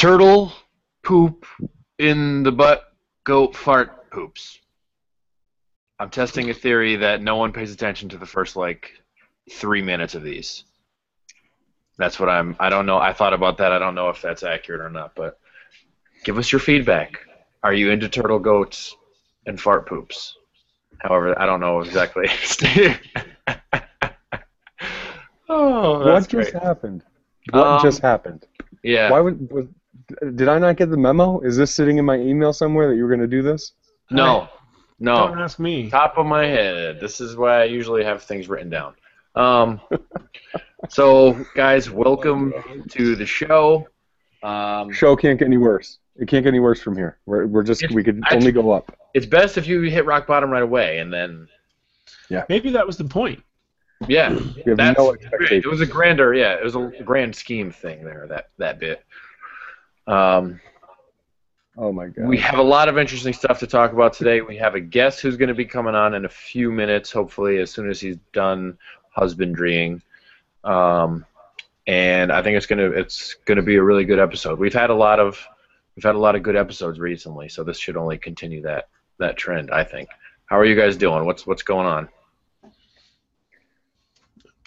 Turtle poop in the butt, goat fart poops. I'm testing a theory that no one pays attention to the first like three minutes of these. That's what I'm. I don't know. I thought about that. I don't know if that's accurate or not, but give us your feedback. Are you into turtle goats and fart poops? However, I don't know exactly. oh, what just great. happened? What Um, just happened? Yeah. Why would was, did I not get the memo? Is this sitting in my email somewhere that you were going to do this? No. No. Don't ask me. Top of my head. This is why I usually have things written down. Um, so, guys, welcome to the show. Um, Show can't get any worse. It can't get any worse from here. We're, we're just we could I- only go up. it's best if you hit rock bottom right away, and then yeah, Maybe that was the point. yeah, that's no great. It was a grander, yeah, it was a grand scheme thing there. That that bit. Um, oh my god. We have a lot of interesting stuff to talk about today. We have a guest who's going to be coming on in a few minutes, hopefully, as soon as he's done husbandrying. Um, and I think it's gonna it's gonna be a really good episode. We've had a lot of we've had a lot of good episodes recently, so this should only continue that that trend. I think. How are you guys doing? What's what's going on?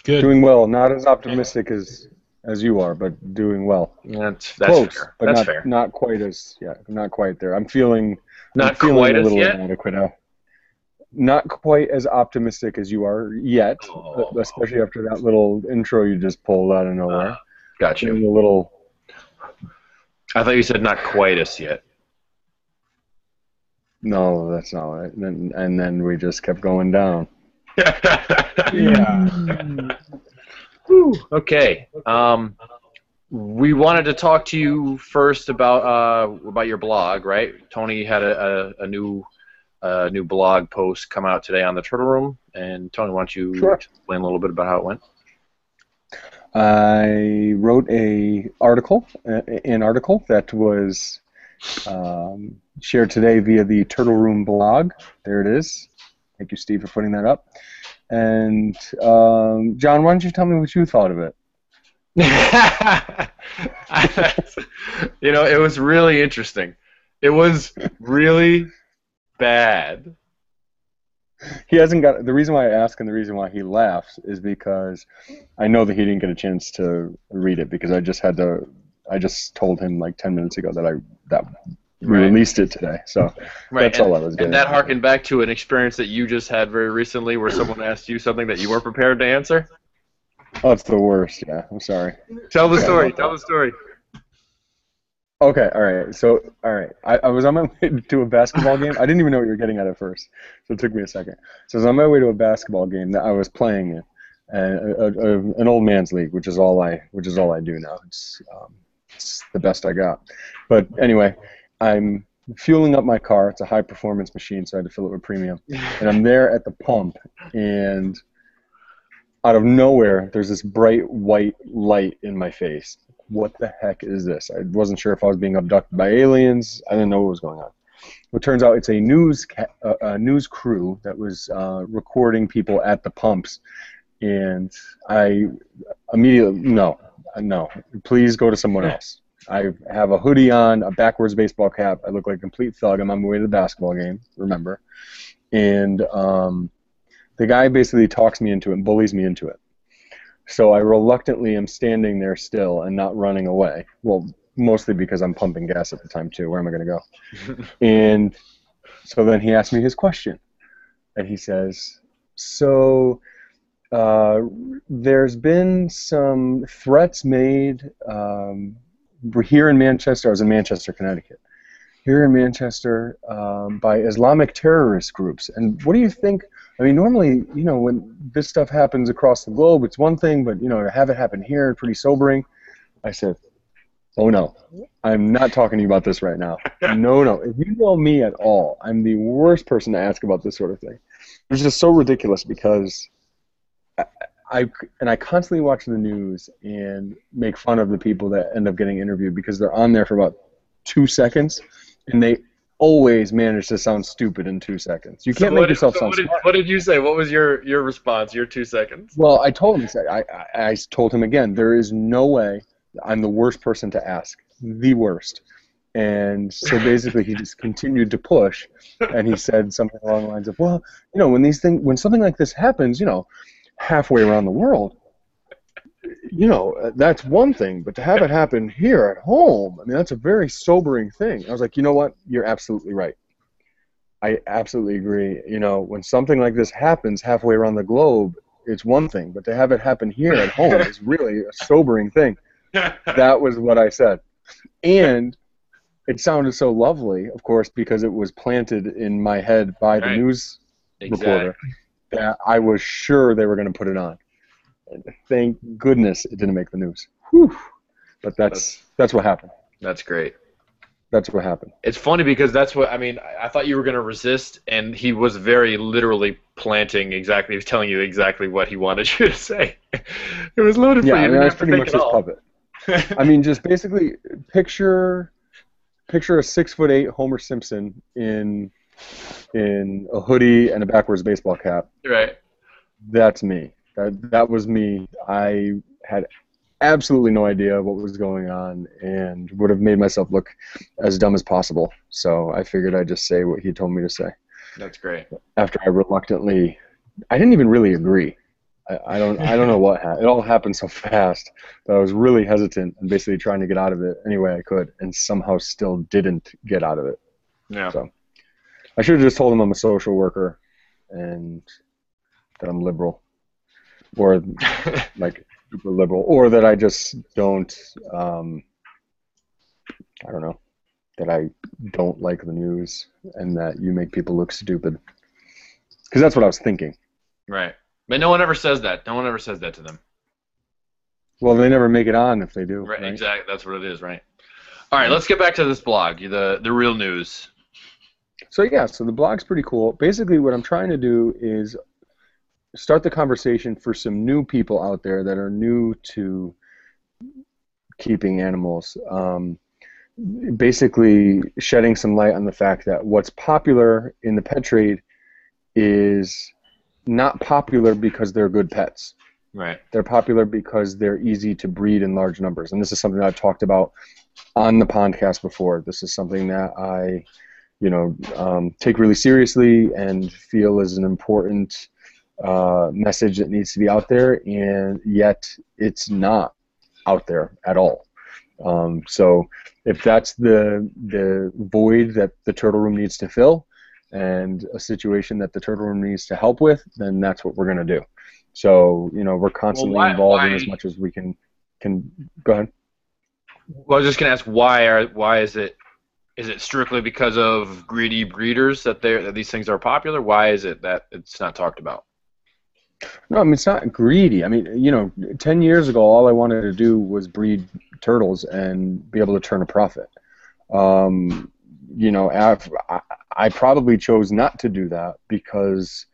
Good. doing well. Not as optimistic as as you are, but doing well. That's that's Close, fair. but That's not fair. not quite as yeah, not quite there. I'm feeling I'm Not feeling quite a as little yet. inadequate. now. Not quite as optimistic as you are yet, Oh. especially after that little intro you just pulled out of nowhere. Uh, got you. Feeling a little I thought you said not quite as yet. no, that's not right. And then, and then we just kept going down. Yeah. Whew. Okay. Um, we wanted to talk to you first about uh, about your blog, right? Tony had a, a, a new uh, new blog post come out today on the Turtle Room, and Tony, why don't you Sure. explain a little bit about how it went? I wrote a article, an article that was um, shared today via the Turtle Room blog. There it is. Thank you, Steve, for putting that up. And um, John, why don't you tell me what you thought of it? you know, it was really interesting. It was really bad. He hasn't got the reason why I ask and the reason why he laughs is because I know that he didn't get a chance to read it because I just had to. I just told him like ten minutes ago that I that Right. released it today. So Right. That's and, all I was getting And that at. harkened back to an experience that you just had very recently where someone asked you something that you weren't prepared to answer. oh, it's the worst. Yeah, I'm sorry. Tell the story. Tell the story. Okay, all right. So, all right, I, I was on my way to a basketball game. I didn't even know what you were getting at at first, so it took me a second. So, I was on my way to a basketball game that I was playing in, and a, a, an old man's league, which is all I, which is all I do now. It's, um, it's the best I got. But anyway, I'm fueling up my car. It's a high performance machine, so I had to fill it with premium. And I'm there at the pump, and out of nowhere, there's this bright white light in my face what the heck is this? I wasn't sure if I was being abducted by aliens. I didn't know what was going on. It turns out it's a news ca- uh, a news crew that was uh, recording people at the pumps, and I immediately no, uh, no, please go to someone else. I have a hoodie on, a backwards baseball cap. I look like a complete thug. I'm on my way to the basketball game. Remember, and um, the guy basically talks me into it and bullies me into it. So I reluctantly am standing there still and not running away. Well, mostly because I'm pumping gas at the time too. Where am I going to go? and so then he asked me his question, and he says, "So uh, there's been some threats made um, here in Manchester. I was in Manchester, Connecticut." Here in Manchester, um, by Islamic terrorist groups, and what do you think I mean, normally, you know, when this stuff happens across the globe, it's one thing, but you know, to have it happen here, pretty sobering. I said, "Oh no, I'm not talking to you about this right now. No, no. If you know me at all, I'm the worst person to ask about this sort of thing. It's just so ridiculous because I, I and I constantly watch the news and make fun of the people that end up getting interviewed because they're on there for about two seconds, and they always manage to sound stupid in two seconds. You can't what make did- yourself so sound what did, smart. what did you say? What was your, your response? Your two seconds? Well, I told him. I, I, I told him again. There is no way. I'm the worst person to ask. the worst. And so basically, he just continued to push, and he said something along the lines of, "Well, you know, when these things, when something like this happens, you know, halfway around the world, you know, uh, that's one thing, but to have it happen here at home, I mean, that's a very sobering thing." I was like, "You know what? You're absolutely right. I absolutely agree. You know, when something like this happens halfway around the globe, it's one thing, but to have it happen here at home is really a sobering thing." that was what I said, and it sounded so lovely, of course, because it was planted in my head by the Right. news Exactly. reporter that I was sure they were going to put it on. And thank goodness it didn't make the news. Whew. But that's that's what happened. That's great. That's what happened. It's funny because that's what I mean. I- thought you were going to resist, and he was very literally planting exactly. He was telling you exactly what he wanted you to say. it was loaded Yeah, for you. I mean, that's pretty much his all. puppet. I mean, just basically picture picture a six foot eight Homer Simpson in in a hoodie and a backwards baseball cap. right. That's me. That that was me. I had absolutely no idea what was going on and would have made myself look as dumb as possible. So I figured I'd just say what he told me to say. That's great. After I reluctantly, I didn't even really agree. I, I don't I don't know what happened. It all happened so fast that I was really hesitant and basically trying to get out of it any way I could, and somehow still didn't get out of it. Yeah. So I should have just told him I'm a social worker and that I'm liberal, or like super liberal, or that I just don't. Um, I don't know that I don't like the news and that you make people look stupid. Because that's what I was thinking. right. But no one ever says that. No one ever says that to them. Well, they never make it on if they do. Right. right? Exactly. That's what it is. Right. All right. Let's get back to this blog. The the real news. So yeah, so the blog's pretty cool. Basically, what I'm trying to do is start the conversation for some new people out there that are new to keeping animals. Um, basically, shedding some light on the fact that what's popular in the pet trade is not popular because they're good pets. Right. They're popular because they're easy to breed in large numbers. And this is something that I've talked about on the podcast before. This is something that I, you know, um, take really seriously and feel is an important uh, message that needs to be out there. And yet it's not out there at all. Um, so if that's the the void that the turtle room needs to fill, and a situation that the turtle room needs to help with, then that's what we're going to do. So you know we're constantly why- involved in as much as we can. Can go ahead. Well, I was just gonna ask why are why is it is it strictly because of greedy breeders that that these things are popular? Why is it that it's not talked about? No, I mean it's not greedy. I mean you know, ten years ago, all I wanted to do was breed turtles and be able to turn a profit. Um, you know, I, I probably chose not to do that because,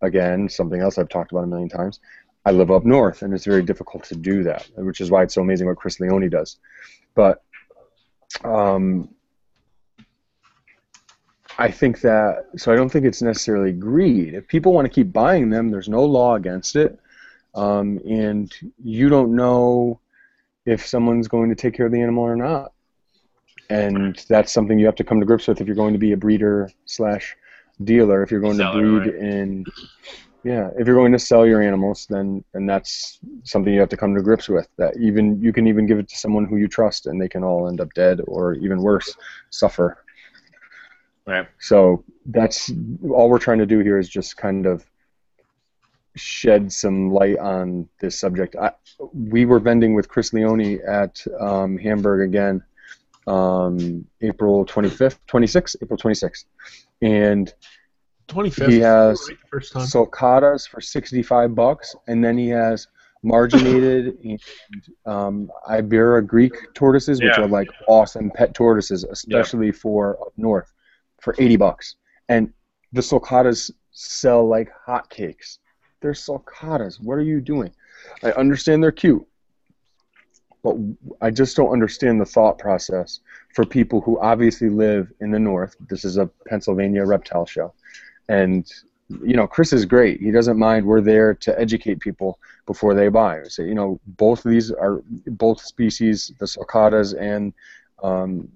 again, something else I've talked about a million times. I live up north, and it's very difficult to do that, which is why it's so amazing what Chris Leone does. But um, I think that so I don't think it's necessarily greed. If people want to keep buying them, there's no law against it, um, and you don't know if someone's going to take care of the animal or not, and that's something you have to come to grips with if you're going to be a breeder slash dealer. If you're going Seller, to breed right. in, yeah, if you're going to sell your animals, then and that's something you have to come to grips with. That even you can even give it to someone who you trust, and they can all end up dead or even worse, suffer. Right. So that's all we're trying to do here is just kind of shed some light on this subject. I, we were vending with Chris Leone at um, Hamburg again, um, April 25th, 26th, April 26th, and 25th. He has right, first time. sulcatas for 65 bucks, and then he has marginated and um, Ibera Greek tortoises, which Yeah. are like awesome pet tortoises, especially for up north, for 80 bucks. And the sulcatas sell like hotcakes. They're sulcatas. What are you doing? I understand they're cute, but I just don't understand the thought process for people who obviously live in the north. This is a Pennsylvania reptile show and you know, Chris is great. He doesn't mind. We're there to educate people before they buy. So, you know, both of these are both species, the sulcatas and um,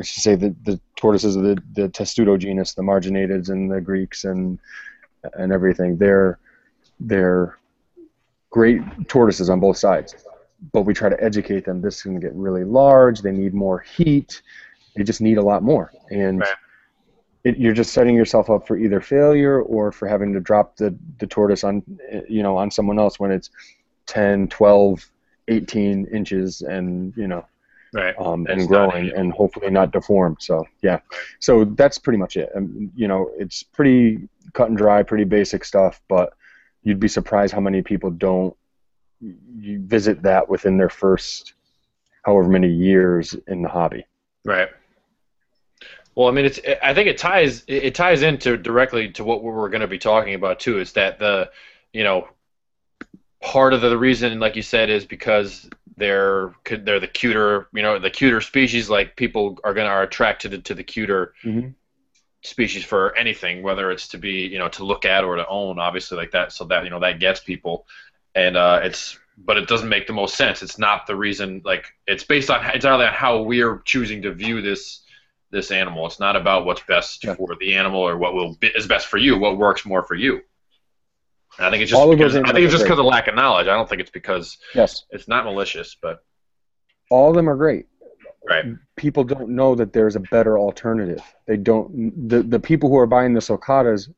I should say the, the tortoises of the, the testudo genus, the marginateds and the Greeks and and everything. They're they're great tortoises on both sides. But we try to educate them. This to get really large. They need more heat. They just need a lot more. And right it, you're just setting yourself up for either failure or for having to drop the, the tortoise on you know on someone else when it's 10 12 18 inches and you know right um, and growing and hopefully not deformed so yeah so that's pretty much it and you know it's pretty cut and dry pretty basic stuff but you'd be surprised how many people don't visit that within their first however many years in the hobby right well, I mean, it's. I think it ties. It ties into directly to what we're going to be talking about too. Is that the, you know, part of the reason, like you said, is because they're they're the cuter, you know, the cuter species. Like people are going to are attracted to the cuter mm-hmm. species for anything, whether it's to be, you know, to look at or to own. Obviously, like that. So that you know that gets people, and uh, it's. But it doesn't make the most sense. It's not the reason. Like it's based on entirely on how we're choosing to view this this animal. It's not about what's best yeah. for the animal or what will be, is best for you. What works more for you. I think it's just because, I think it's just because of lack of knowledge. I don't think it's because yes, it's not malicious, but all of them are great. Right. People don't know that there's a better alternative. They don't. The the people who are buying the sulcatas,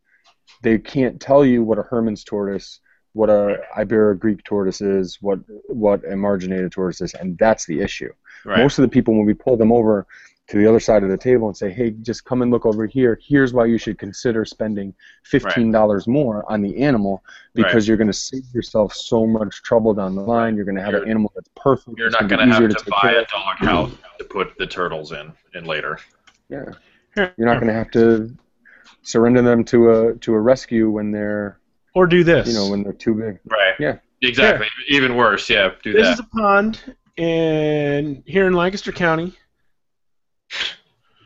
they can't tell you what a Hermann's tortoise, what a Ibero Greek tortoise is, what what a marginated tortoise is, and that's the issue. Right. Most of the people, when we pull them over, to the other side of the table and say, hey, just come and look over here. Here's why you should consider spending $15 right. more on the animal because right. you're going to save yourself so much trouble down the line. You're going to have you're, an animal that's perfect. You're not going to have to, buy a dog house to put the turtles in, in later. Yeah. You're not going to have to surrender them to a to a rescue when they're or do this. You know, when they're too big. Right. Yeah. Exactly. Yeah. Even worse. Yeah. Do this that. This is a pond in here in Lancaster County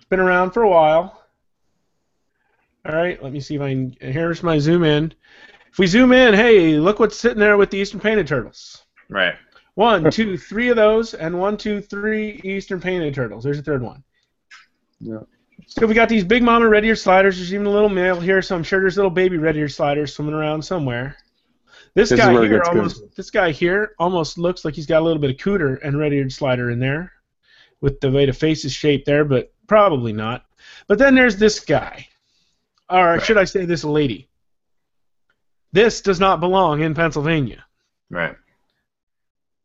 been around for a while. All right, let me see if I can. Here's my zoom in. If we zoom in, hey, look what's sitting there with the eastern painted turtles. Right. One, two, three of those, and one, two, three eastern painted turtles. There's a third one. Yeah. So we got these big mama red ear sliders. There's even a little male here, so I'm sure there's little baby red ear sliders swimming around somewhere. This, this guy here almost. Good. This guy here almost looks like he's got a little bit of cooter and red eared slider in there, with the way the face is shaped there. But Probably not. But then there's this guy. Or right. should I say this lady? This does not belong in Pennsylvania. Right.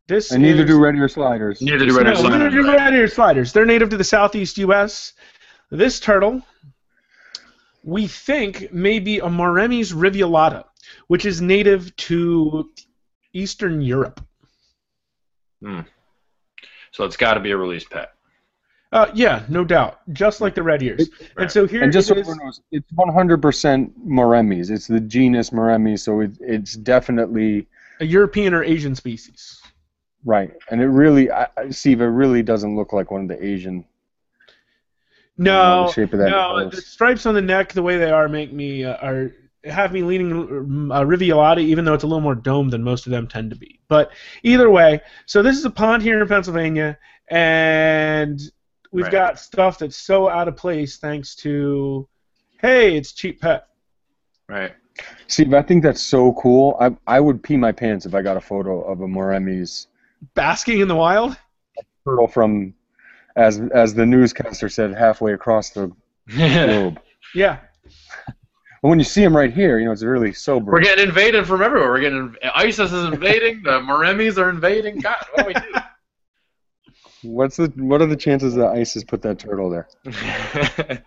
This and neither is, do red ear sliders. Neither do red ear no, sliders. Neither do red ear sliders. They're native to the southeast U.S. This turtle, we think, may be a Mauremys rivulata, which is native to Eastern Europe. Hmm. So it's got to be a released pet. Uh, yeah, no doubt. Just like the red ears. It, and so here and just so everyone knows, it's 100% Mauremys. It's the genus Mauremys, so it, it's definitely a European or Asian species. Right, and it really, I, Steve, it really doesn't look like one of the Asian. No, you know, the shape of that no. Nose. The stripes on the neck, the way they are, make me uh, are have me leaning uh, Rivulata, even though it's a little more domed than most of them tend to be. But either way, so this is a pond here in Pennsylvania, and we've right. got stuff that's so out of place thanks to, hey, it's cheap pet. Right. Steve, I think that's so cool. I I would pee my pants if I got a photo of a Mauremys basking in the wild. Turtle from, as as the newscaster said, halfway across the globe. Yeah. But when you see him right here, you know it's really sober. We're getting invaded from everywhere. We're getting ISIS is invading. the Mauremys are invading. God, what do we do? What's the what are the chances that ISIS put that turtle there?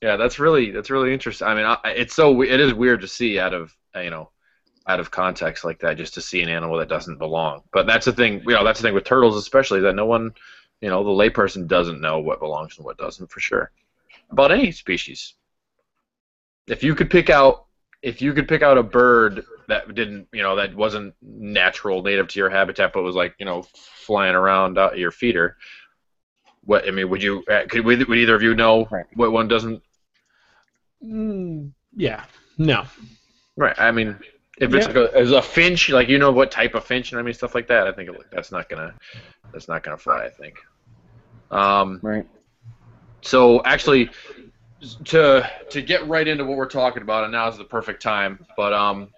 yeah, that's really that's really interesting. I mean, I, it's so it is weird to see out of you know out of context like that, just to see an animal that doesn't belong. But that's the thing, you know, that's the thing with turtles, especially that no one, you know, the layperson doesn't know what belongs and what doesn't for sure. About any species, if you could pick out if you could pick out a bird that didn't, you know, that wasn't natural, native to your habitat, but was like, you know, flying around out your feeder, what I mean, would you? Uh, could would, would either of you know right. what one doesn't? Mm, Yeah. No. Right. I mean, if it's Yeah. like a, as a finch, like you know what type of finch, and I mean stuff like that. I think it, that's not gonna that's not gonna fly. I think. Um, Right. so actually, to to get right into what we're talking about, and now is the perfect time. But um,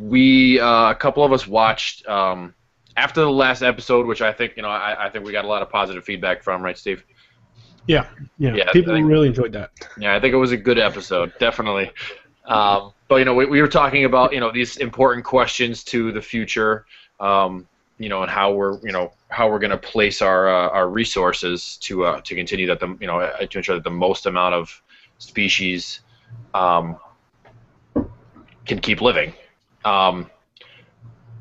we uh, a couple of us watched um, after the last episode, which I think you know I, I think we got a lot of positive feedback from, right, Steve? Yeah. Yeah. Yeah, People think- really enjoyed that. Yeah, I think it was a good episode, definitely. Um, but you know, we, we were talking about you know these important questions to the future, um, you know, and how we're you know how we're going to place our uh, our resources to uh, to continue that the you know uh, to ensure that the most amount of species um, can keep living. Um,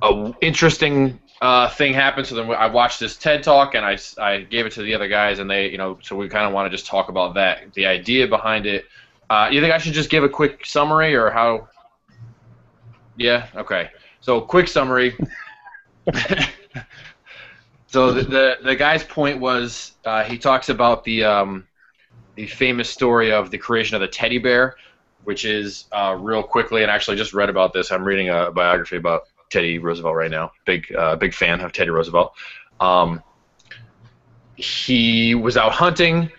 a interesting uh, thing happened. So then I watched this TED talk and I, I gave it to the other guys and they you know so we kind of want to just talk about that the idea behind it. Uh, you think I should just give a quick summary or how? Yeah. Okay. So quick summary. so the, the the guy's point was uh, he talks about the um, the famous story of the creation of the teddy bear, which is uh, real quickly and actually just read about this. I'm reading a biography about Teddy Roosevelt right now. Big uh, big fan of Teddy Roosevelt. Um, he was out hunting.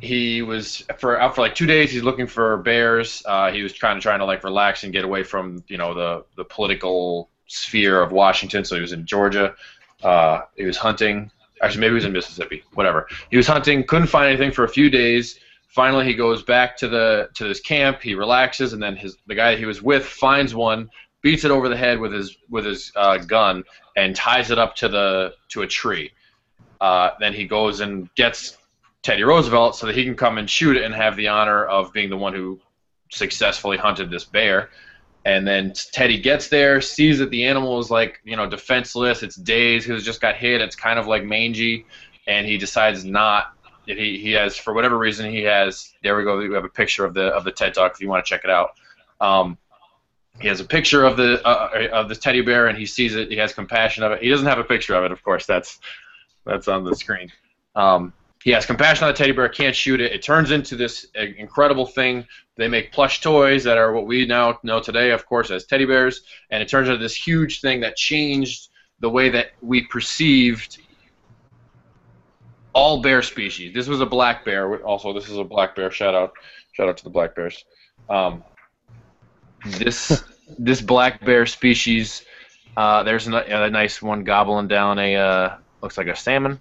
He was for out for like two days. He's looking for bears. Uh, he was kind of trying to like relax and get away from you know the the political sphere of Washington. So he was in Georgia. Uh, he was hunting. Actually, maybe he was in Mississippi. Whatever. He was hunting. Couldn't find anything for a few days. Finally, he goes back to the to this camp. He relaxes, and then his the guy he was with finds one, beats it over the head with his with his uh, gun, and ties it up to the to a tree. Uh, then he goes and gets Teddy Roosevelt so that he can come and shoot it and have the honor of being the one who successfully hunted this bear. And then Teddy gets there, sees that the animal is like, you know, defenseless. It's dazed it just got hit. It's kind of like mangy, and he decides not. He, he has for whatever reason he has. There we go. We have a picture of the of the TED talk if you want to check it out. Um, he has a picture of the uh, of the teddy bear, and he sees it. He has compassion of it. He doesn't have a picture of it, of course. That's that's on the screen. Um, he has compassion on the teddy bear, can't shoot it. It turns into this incredible thing. They make plush toys that are what we now know today, of course, as teddy bears, and it turns into this huge thing that changed the way that we perceived all bear species. This was a black bear. Also, this is a black bear. Shout out, shout out to the black bears. Um, this this black bear species. Uh, there's a, a nice one gobbling down a uh, looks like a salmon.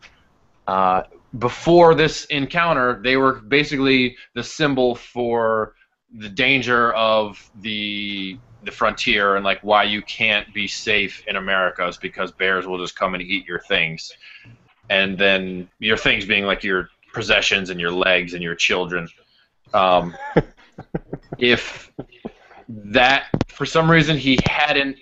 Uh, before this encounter, they were basically the symbol for the danger of the the frontier and like why you can't be safe in America is because bears will just come and eat your things, and then your things being like your possessions and your legs and your children. Um, if that for some reason he hadn't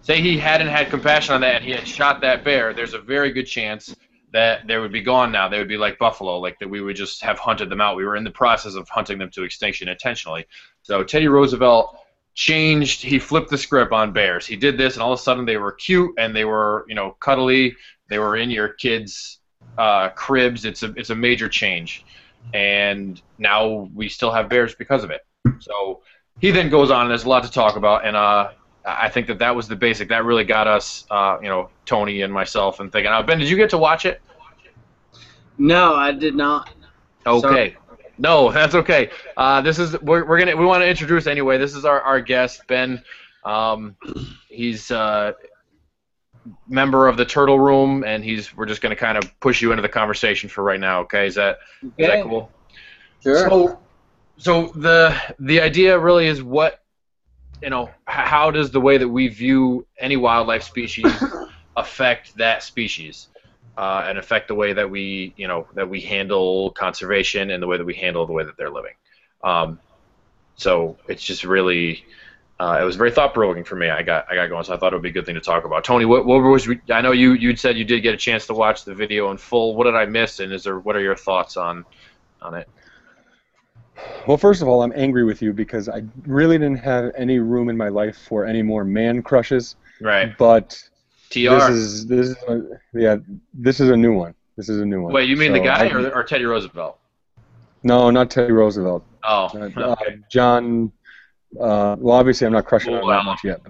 say he hadn't had compassion on that and he had shot that bear, there's a very good chance that they would be gone now. They would be like buffalo, like that we would just have hunted them out. We were in the process of hunting them to extinction intentionally. So Teddy Roosevelt changed. He flipped the script on bears. He did this, and all of a sudden they were cute and they were, you know, cuddly. They were in your kids' uh, cribs. It's a it's a major change, and now we still have bears because of it. So he then goes on. and There's a lot to talk about, and uh, I think that that was the basic. That really got us, uh, you know, Tony and myself, and thinking. Uh, ben, did you get to watch it? No, I did not. Okay. No, that's okay. Uh, this is we're, we're gonna we want to introduce anyway. This is our, our guest Ben. Um, he's uh, member of the Turtle Room, and he's we're just gonna kind of push you into the conversation for right now. Okay, is that is that Okay. cool? Sure. So, so the the idea really is what you know. How does the way that we view any wildlife species affect that species, uh, and affect the way that we you know that we handle conservation and the way that we handle the way that they're living. Um, so it's just really. Uh, it was very thought provoking for me. I got I got going, so I thought it would be a good thing to talk about. Tony, what, what was I know you you said you did get a chance to watch the video in full. What did I miss, and is there what are your thoughts on on it? Well, first of all, I'm angry with you because I really didn't have any room in my life for any more man crushes. Right. But TR. this is this is a, yeah this is a new one. This is a new one. Wait, you mean the guy I- or, or Teddy Roosevelt? No, not Teddy Roosevelt. Oh, Uh, okay. uh, John. Uh, well, obviously, I'm not crushing on that much yet.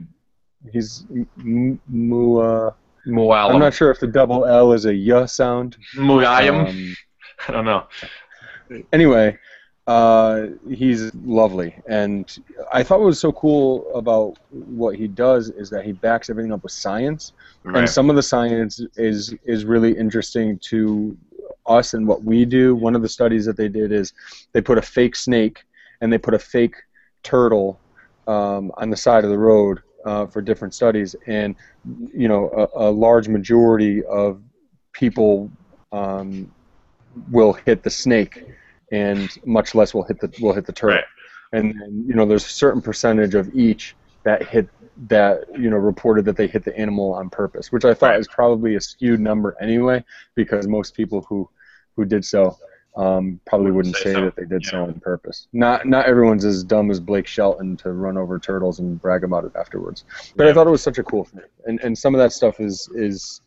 He's M-. Uh, I'm not sure if the double L is a y sound. Mooallem. Um, I don't know. anyway, uh, he's lovely, and I thought what was so cool about what he does is that he backs everything up with science, Right. and some of the science is is really interesting to us and what we do. One of the studies that they did is they put a fake snake and they put a fake turtle um, on the side of the road uh, for different studies, and you know a, a large majority of people um, will hit the snake, and much less will hit the will hit the turtle. Right. And then you know there's a certain percentage of each that hit that you know reported that they hit the animal on purpose, which I thought Right. is probably a skewed number anyway, because most people who who did so um, probably Wouldn't wouldn't say say, so. that they did so on purpose. Not not everyone's as dumb as Blake Shelton to run over turtles and brag about it afterwards. But I thought it was such a cool thing, and and some of that stuff is is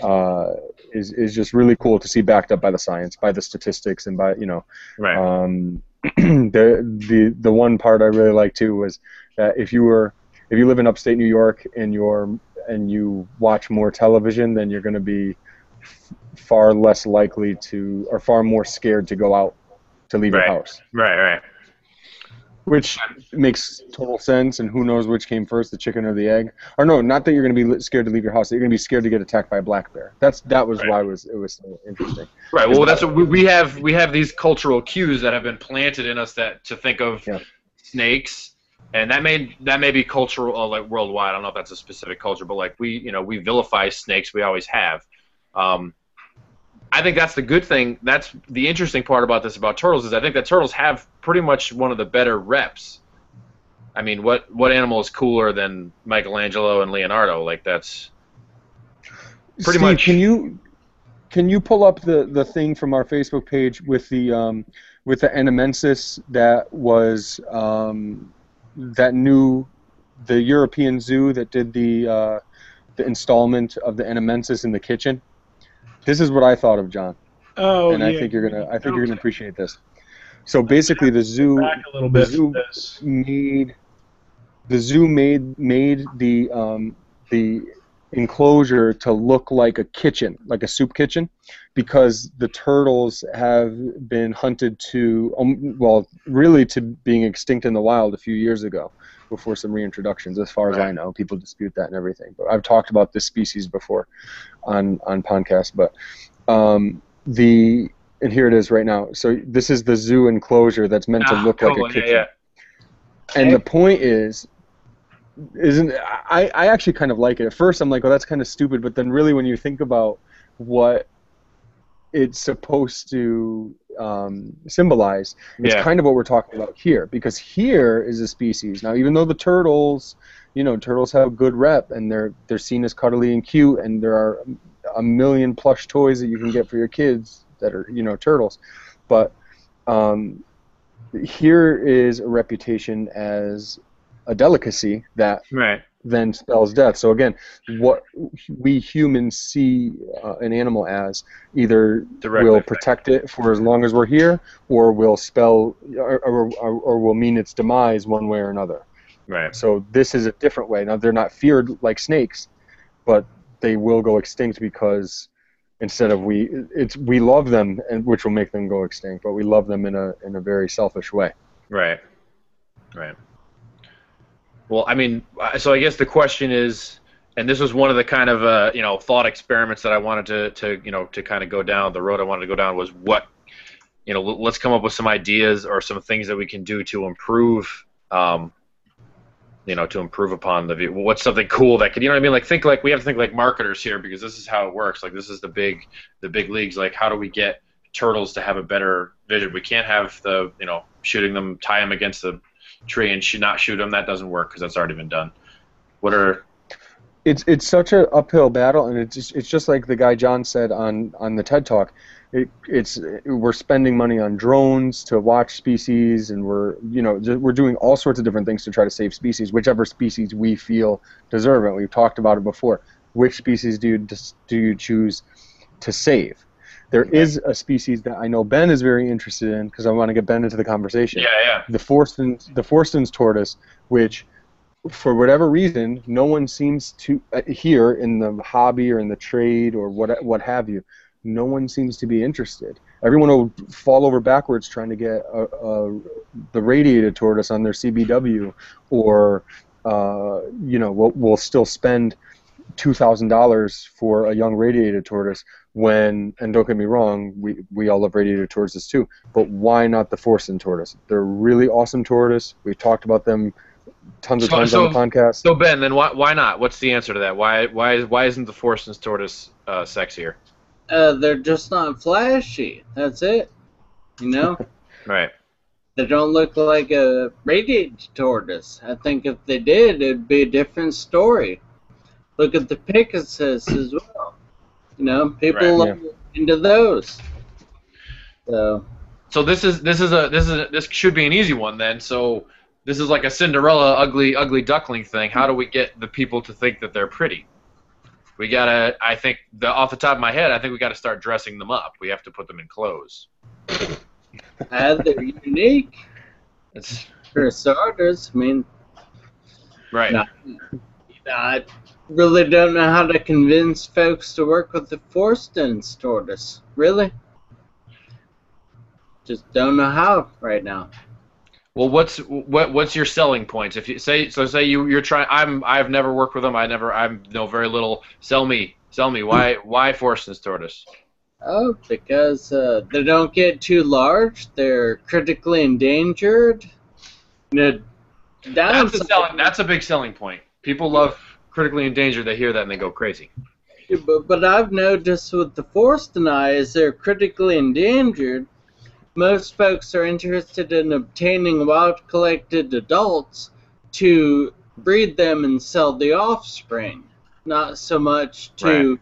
uh, is is just really cool to see backed up by the science, by the statistics, and by you know Right. um, the the the one part I really liked too was that if you were if you live in upstate New York and you're and you watch more television, then you're going to be f- far less likely to or far more scared to go out to leave Right. your house, right. Right. Which makes total sense. And who knows which came first, the chicken or the egg? Or no, not that you're going to be scared to leave your house. That you're going to be scared to get attacked by a black bear. That's that was Right. why it was it was so interesting. Right. Well, that's what we, have. We have these cultural cues that have been planted in us that to think of Yeah. snakes, and that may that may be cultural, uh, like worldwide. I don't know if that's a specific culture, but like we, you know, we vilify snakes. We always have. Um, I think that's the good thing. That's the interesting part about this about turtles is I think that turtles have pretty much one of the better reps. I mean, what what animal is cooler than Michelangelo and Leonardo? Like that's Pretty Steve, much. Can you can you pull up the, the thing from our Facebook page with the um, with the Annamensis that was um, that new the European zoo that did the uh, the installment of the Annamensis in the kitchen? This is what I thought of, John, Oh, and I think you're gonna I think you're gonna appreciate this. So basically, the zoo back a little the bit. zoo made the zoo made made the um, the enclosure to look like a kitchen, like a soup kitchen, because the turtles have been hunted to um, well, really to being extinct in the wild a few years ago, before some reintroductions. As far as I know, people dispute that and everything. But I've talked about this species before on on podcast. But um, the and here it is right now. So this is the zoo enclosure that's meant to Ah, look like a yeah, kitchen. yeah. And the point is, isn't I, I actually kind of like it. At first, I'm like, oh, that's kind of stupid. But then, really, when you think about what it's supposed to um, symbolize, it's Yeah. kind of what we're talking about here. Because here is a species. Now, even though the turtles, you know, turtles have a good rep and they're they're seen as cuddly and cute, and there are a million plush toys that you can get for your kids that are, you know, turtles. But um, here is a reputation as a delicacy that Right. Then spells death. So again, what we humans see uh, an animal as either Directly will affect- protect it for as long as we're here, or will spell or, or, or, or will mean its demise one way or another. Right. So this is a different way. Now they're not feared like snakes, but they will go extinct because instead of we it's we love them and which will make them go extinct, but we love them in a in a very selfish way. Right. Right. Well, I mean, so I guess the question is, and this was one of the kind of uh, you know thought experiments that I wanted to to you know to kind of go down the road I wanted to go down was what you know let's come up with some ideas or some things that we can do to improve um, you know to improve upon the view. What's something cool that could you know what I mean? Like think like we have to think like marketers here because this is how it works. Like this is the big the big leagues. Like how do we get turtles to have a better vision? We can't have the you know shooting them, tie them against the tree and should not shoot them. That doesn't work because that's already been done. What are It's it's such an uphill battle, and it's just, it's just like the guy John said on on the TED Talk. It, it's we're spending money on drones to watch species, and we're you know we're doing all sorts of different things to try to save species, whichever species we feel deserve it. We've talked about it before. Which species do you do you choose to save? There is a species that I know Ben is very interested in because I want to get Ben into the conversation. Yeah, yeah. The Forstens, the Forstens tortoise, which, for whatever reason, no one seems to uh, here in the hobby or in the trade or what what have you. No one seems to be interested. Everyone will fall over backwards trying to get a, a, the radiated tortoise on their CBW, or uh, you know, will will still spend two thousand dollars for a young radiated tortoise when and don't get me wrong we, we all love radiated tortoises too but why not the Forsten tortoise they're really awesome tortoise we've talked about them tons of So- times so- on the podcast So Ben, then why why not? What's the answer to that? Why why why isn't the Forstens tortoise uh, sexier? Uh, they're just not flashy. That's it. You know, Right. they don't look like a radiated tortoise. I think if they did, it'd be a different story. Look at the Pegasus as well. You know, people Right. look into those. So So this is this is a this is a, this should be an easy one then. So this is like a Cinderella ugly ugly duckling thing. How do we get the people to think that they're pretty? We gotta. I think the off the top of my head, I think we gotta start dressing them up. We have to put them in clothes. uh, they're unique It's for starters. I mean, right. Not, I really don't know how to convince folks to work with the Forstens tortoise. Really? Just don't know how right now. Well, what's what what's your selling points? If you say so, say you you're trying. I'm I've never worked with them. I never I know very little. Sell me, sell me. Why why Forstens tortoise? Oh, because uh, they don't get too large. They're critically endangered. That's a selling. That's a big selling point. People love critically endangered. They hear that and they go crazy. But, but I've noticed with the Forsteni is they're critically endangered. Most folks are interested in obtaining wild collected adults to breed them and sell the offspring, not so much to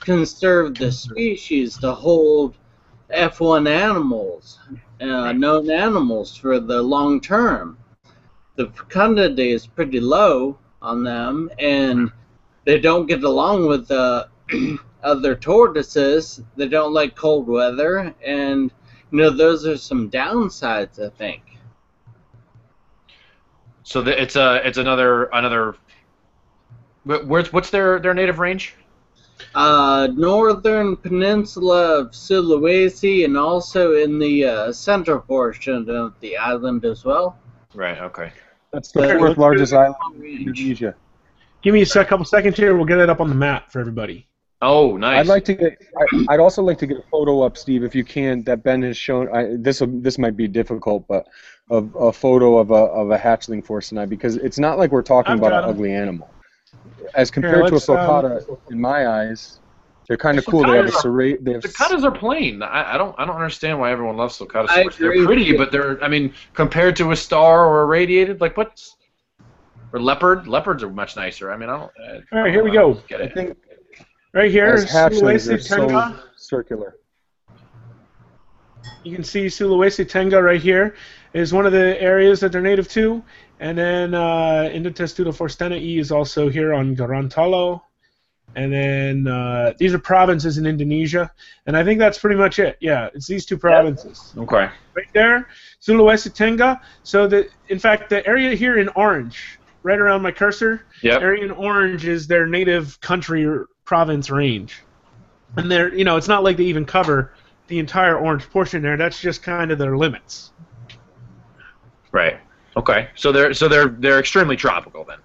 conserve the species to hold F1 animals, uh, known animals for the long term. The fecundity is pretty low on them, and they don't get along with the other tortoises. They don't like cold weather, and you know those are some downsides. I think. So the, it's a it's another another. wh- Where's what's their their native range? Uh, northern peninsula of Sulawesi, and also in the uh, central portion of the island as well. Right. Okay. That's the Sure, fourth let's largest island in Indonesia Give me a sec, couple seconds here. We'll get it up on the map for everybody. Oh, nice. I'd like to get. I, I'd also like to get a photo up, Steve, if you can, that Ben has shown. I, this this might be difficult, but of a photo of a of a hatchling Forsteni because it's not like we're talking I've about an an 'em. sulcata animal. As compared to a let's, um, sulcata, in my eyes, they're kind of cool. They have a serrate. They have Sulcatas are plain. I, I don't I don't understand why everyone loves sulcatas so much. They're pretty, but they're I mean compared to a star or a radiated, like what's or leopard? Leopards are much nicer. I mean I don't. I, All right, here we go. Get I think Right here, as hatchlings, they're Sulawesi so circular. You can see Sulawesi Tengah right here is one of the areas that they're native to. And then uh, Indotestudo forstenai is also here on Gorontalo. And then uh, these are provinces in Indonesia. And I think that's pretty much it. Yeah, it's these two provinces. Okay. Right there, Sulawesi Tengah. So, the, in fact, the area here in orange, right around my cursor, Yep. area in orange is their native country or province range. And they're, you know, it's not like they even cover the entire orange portion there. That's just kind of their limits. Right. Okay. So they're so they're they're extremely tropical then.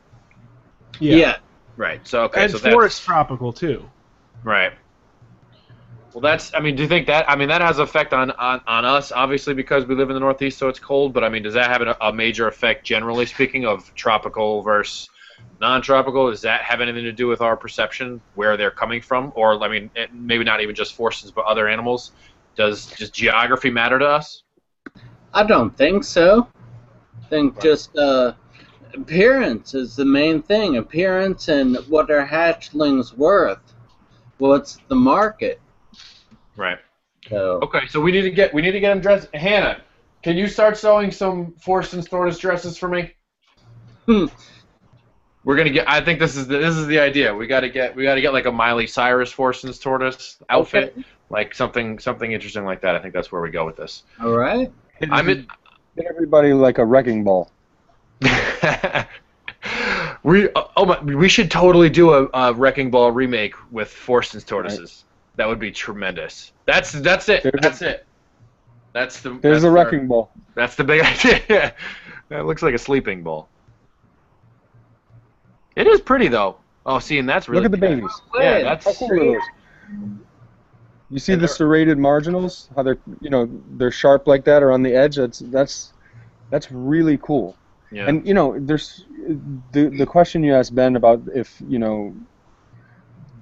Yeah. Yeah. Right. So okay. and so that's- forest tropical too. Right. Well, that's. I mean, do you think that? I mean, that has effect on, on, on us, obviously, because we live in the Northeast, so it's cold. But I mean, does that have a, a major effect, generally speaking, of tropical versus non-tropical? Does that have anything to do with our perception, where they're coming from, or I mean, it, maybe not even just forces, but other animals? Does just geography matter to us? I don't think so. I think just uh, appearance is the main thing. Appearance and what are hatchlings worth. What's the market? Right. So Okay, so we need to get we need to get them dressed. Hannah, can you start sewing some Forstens tortoise dresses for me? Hmm. We're gonna get. I think this is the, this is the idea. We gotta get we gotta get like a Miley Cyrus Forstens tortoise outfit. Okay. like something something interesting like that. I think that's where we go with this. All right. I'm in, Hit everybody like a wrecking ball. we uh, oh my, we should totally do a, a wrecking ball remake with Forsten's tortoises. That would be tremendous. That's that's it. There's a- that's it. That's the There's that's a our- wrecking ball. That's the big idea. that looks like a sleeping ball. It is pretty though. Oh, see, and that's really Look at the good. babies. Yeah, that's cool? You see And the serrated marginals? How they're you know they're sharp like that or on the edge? That's that's that's really cool. Yeah. And you know, there's the the question you asked Ben about if you know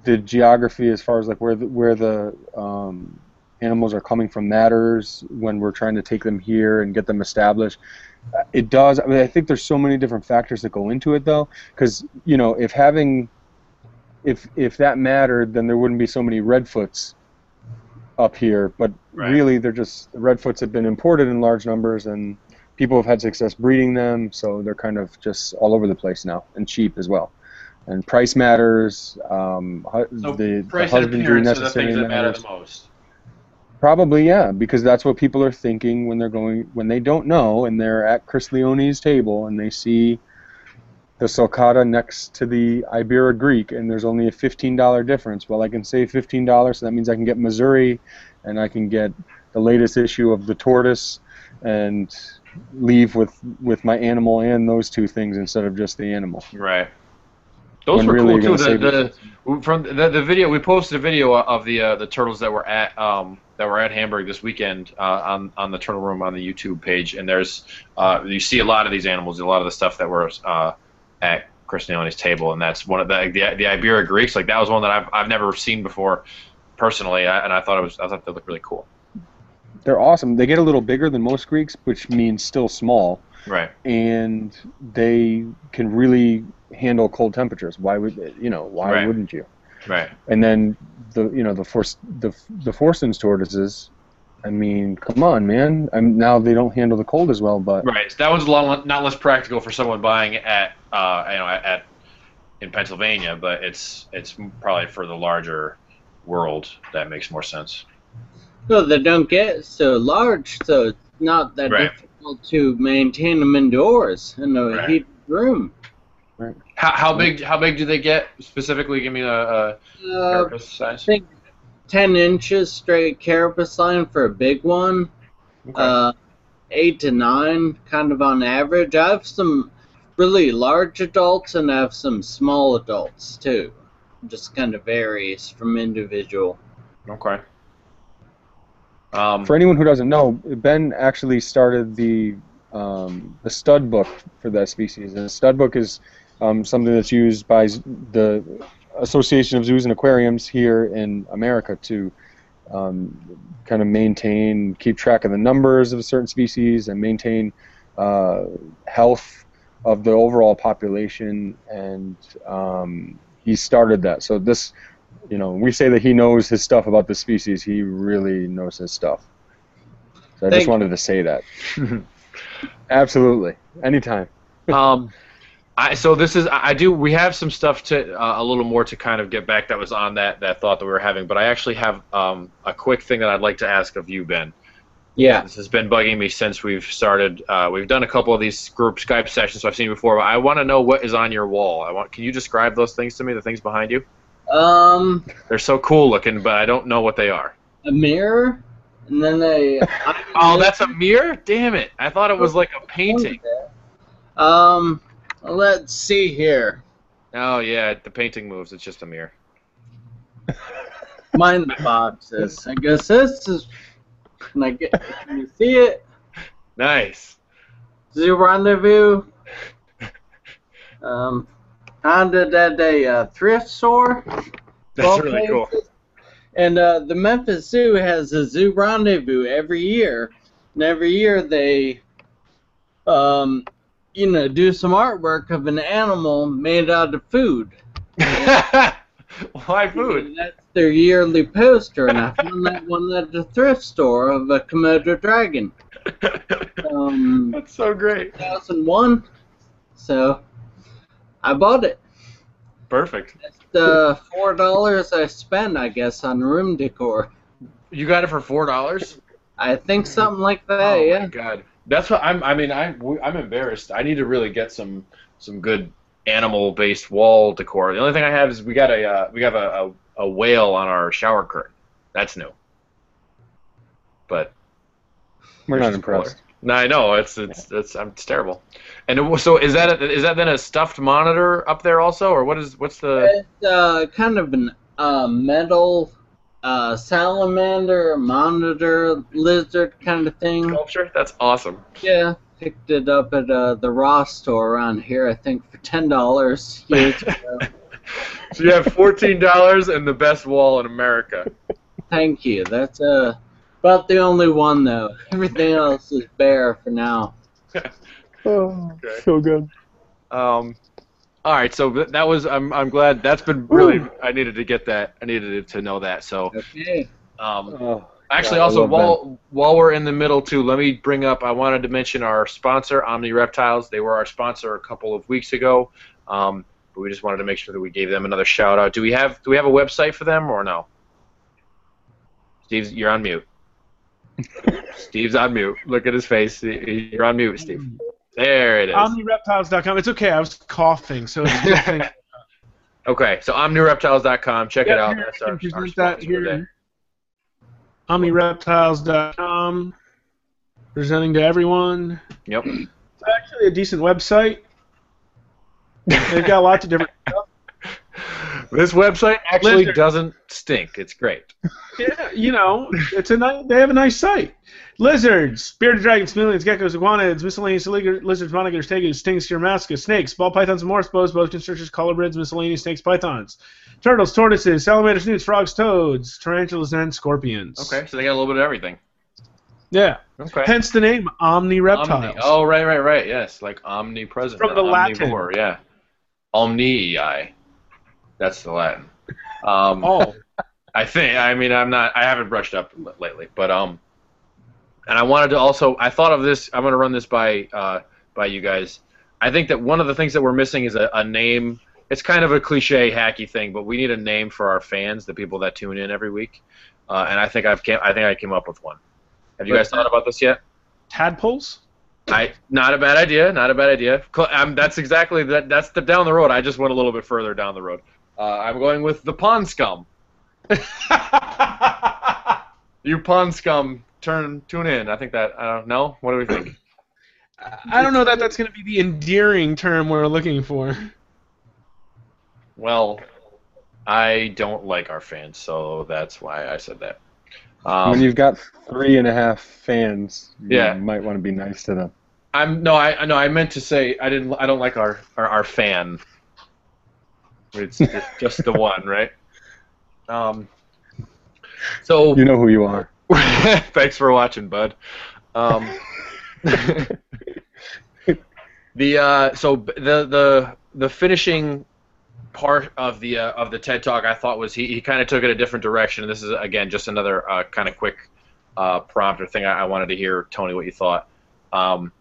the geography as far as like where the, where the um, animals are coming from matters when we're trying to take them here and get them established. Uh, It does. I mean, I think there's so many different factors that go into it though, because you know, if having if if that mattered, then there wouldn't be so many redfoots up here. But Right. really, they're just redfoots have been imported in large numbers and people have had success breeding them, so they're kind of just all over the place now and cheap as well. And price matters. Um, so the, the price and husbandry the necessarily things that matter matters. the most. Probably, yeah, because that's what people are thinking when they're going when they don't know and they're at Chris Leone's table and they see the sulcata next to the Ibera Greek and there's only a fifteen dollar difference. Well, I can save fifteen dollars, so that means I can get Missouri, and I can get the latest issue of the tortoise, and leave with with my animal and those two things instead of just the animal. Right. Those When were really cool too. The, the from the, the video we posted a video of the uh, the turtles that were at um, that were at Hamburg this weekend uh, on on the Turtle Room on the YouTube page, and there's uh, you see a lot of these animals, a lot of the stuff that were uh, at Chris Leone's table, and that's one of the the, the Ibera Greeks. Like that was one that I've I've never seen before personally, I, and I thought it was I thought they looked really cool. They're awesome. They get a little bigger than most Greeks, which means still small. Right. and they can really handle cold temperatures. Why would you know? Why Right. wouldn't you? Right. And then the you know the force the the Forsten's tortoises. I mean, come on, man. I'm now they don't handle the cold as well, but Right. So that one's a lot not less practical for someone buying at uh, you know at, at in Pennsylvania, but it's it's probably for the larger world that makes more sense. Well, they don't get so large, so it's not that Right. difficult to maintain them indoors in a Right. heated room. How, how big how big do they get specifically? Give me a, a Uh, carapace size. I think 10 inches straight carapace line for a big one. Okay. Uh, 8 to 9, kind of on average. I have some really large adults and I have some small adults too. Just kind of varies from individual. okay. Um, for anyone who doesn't know, Ben actually started the um, the stud book for that species. And the stud book is um, something that's used by the Association of Zoos and Aquariums here in America to um, kind of maintain, keep track of the numbers of a certain species and maintain uh, health of the overall population. And um, he started that. So this, you know, we say that he knows his stuff about the species. He really knows his stuff. So I Thank just wanted to say that. Absolutely, anytime. um, I, so this is I I do we have some stuff to uh, a little more to kind of get back that was on that that thought that we were having, but I actually have um, a quick thing that I'd like to ask of you, Ben. Yeah. This has been bugging me since we've started. Uh, we've done a couple of these group Skype sessions, so I've seen you before. But I want to know what is on your wall. I want. Can you describe those things to me? The things behind you. Um, They're so cool looking, but I don't know what they are. a mirror, and then a. Oh, that's a mirror. Damn it! I thought it was like a painting. Um, let's see here. Oh yeah, the painting moves. It's just a mirror. Mind the boxes. I guess this is. Can I get? Can you see it? Nice. Zoo Rendezvous. Um, founded at a uh, thrift store. That's really cool. And uh, the Memphis Zoo has a zoo rendezvous every year, and every year they, um, you know, do some artwork of an animal made out of food. Why food? That's their yearly poster, and I found that one at the thrift store of a Komodo dragon. Um, That's so great. 2001. So I bought it. Perfect. The four dollars I spent, I guess, on room decor. You got it for four dollars? I think something like that. Oh yeah. my god, that's what I'm. I mean, I'm I'm embarrassed. I need to really get some some good animal-based wall decor. The only thing I have is we got a uh, we have a, a, a whale on our shower curtain. That's new. But We're not is impressed. No, I know it's it's it's, it's terrible. And it, so is that a, is that then a stuffed monitor up there also, or what is what's the? It's uh, kind of an uh, metal uh, salamander, monitor, lizard kind of thing. Sculpture? That's awesome. Yeah, picked it up at uh, the Ross store around here, I think, for ten dollars years ago. So you have fourteen dollars and the best wall in America. Thank you. That's uh, about the only one though. Everything else is bare for now. Oh, Okay. so good. Um, all right, so that was I'm I'm glad that's been really I needed to get that I needed to know that. So Okay. um, Oh, Actually, Yeah, I also love while while we're in the middle too, let me bring up. I wanted to mention our sponsor, Omni Reptiles. They were our sponsor a couple of weeks ago, um, but we just wanted to make sure that we gave them another shout out. Do we have Do we have a website for them or no? Steve, you're on mute. Steve's on mute. Look at his face. You're on mute, Steve. There it is. OmniReptiles.com. It's okay. I was coughing, so it's a thing. Okay, so OmniReptiles.com. Check it out. here, That's our, our that here. OmniReptiles.com. Presenting to everyone. Yep. It's actually a decent website. They've got lots of different. This website actually doesn't stink. It's great. Yeah, you know, it's a nice, they have a nice site. Lizards, bearded dragons, chameleons, geckos, iguanids, miscellaneous lizards, monitors, tegus, skinks, mascus, snakes, ball pythons, morphs, boas, boas, constrictors, colubrids, miscellaneous snakes, pythons, turtles, tortoises, salamanders, newts, frogs, toads, tarantulas, and scorpions. Okay, so they got a little bit of everything. Yeah. Okay. Hence the name Omni Reptiles. Omni. Oh, right, right, right. Yes, like omnipresent. From the Latin. Yeah. Omnii. That's the Latin. Um, Oh. I think. I mean, I'm not. I haven't brushed up l- lately, but um, and I wanted to also. I thought of this. I'm going to run this by uh by you guys. I think that one of the things that we're missing is a, a name. It's kind of a cliche, hacky thing, but we need a name for our fans, the people that tune in every week. Uh, and I think I've came, I think I came up with one. Have you guys thought about this yet? Tadpoles? I not a bad idea, not a bad idea. Cl- Um, that's exactly that. That's the down the road. I just went a little bit further down the road. Uh, I'm going with the pond scum. You pond scum, turn tune in. I think that. I don't know. What do we think? I don't know that that's going to be the endearing term we're looking for. Well, I don't like our fans, so that's why I said that. Um, when you've got three and a half fans, you Yeah. might want to be nice to them. I'm no, I no, I meant to say I didn't. I don't like our our, our fan. It's just, just the one, right? Um. So You know who you are. thanks for watching, bud. Um. the uh, so the the the finishing part of the uh, of the TED talk I thought was he, he kind of took it a different direction. This is again just another uh, kind of quick uh, prompt or thing I, I wanted to hear Tony what you thought. Um,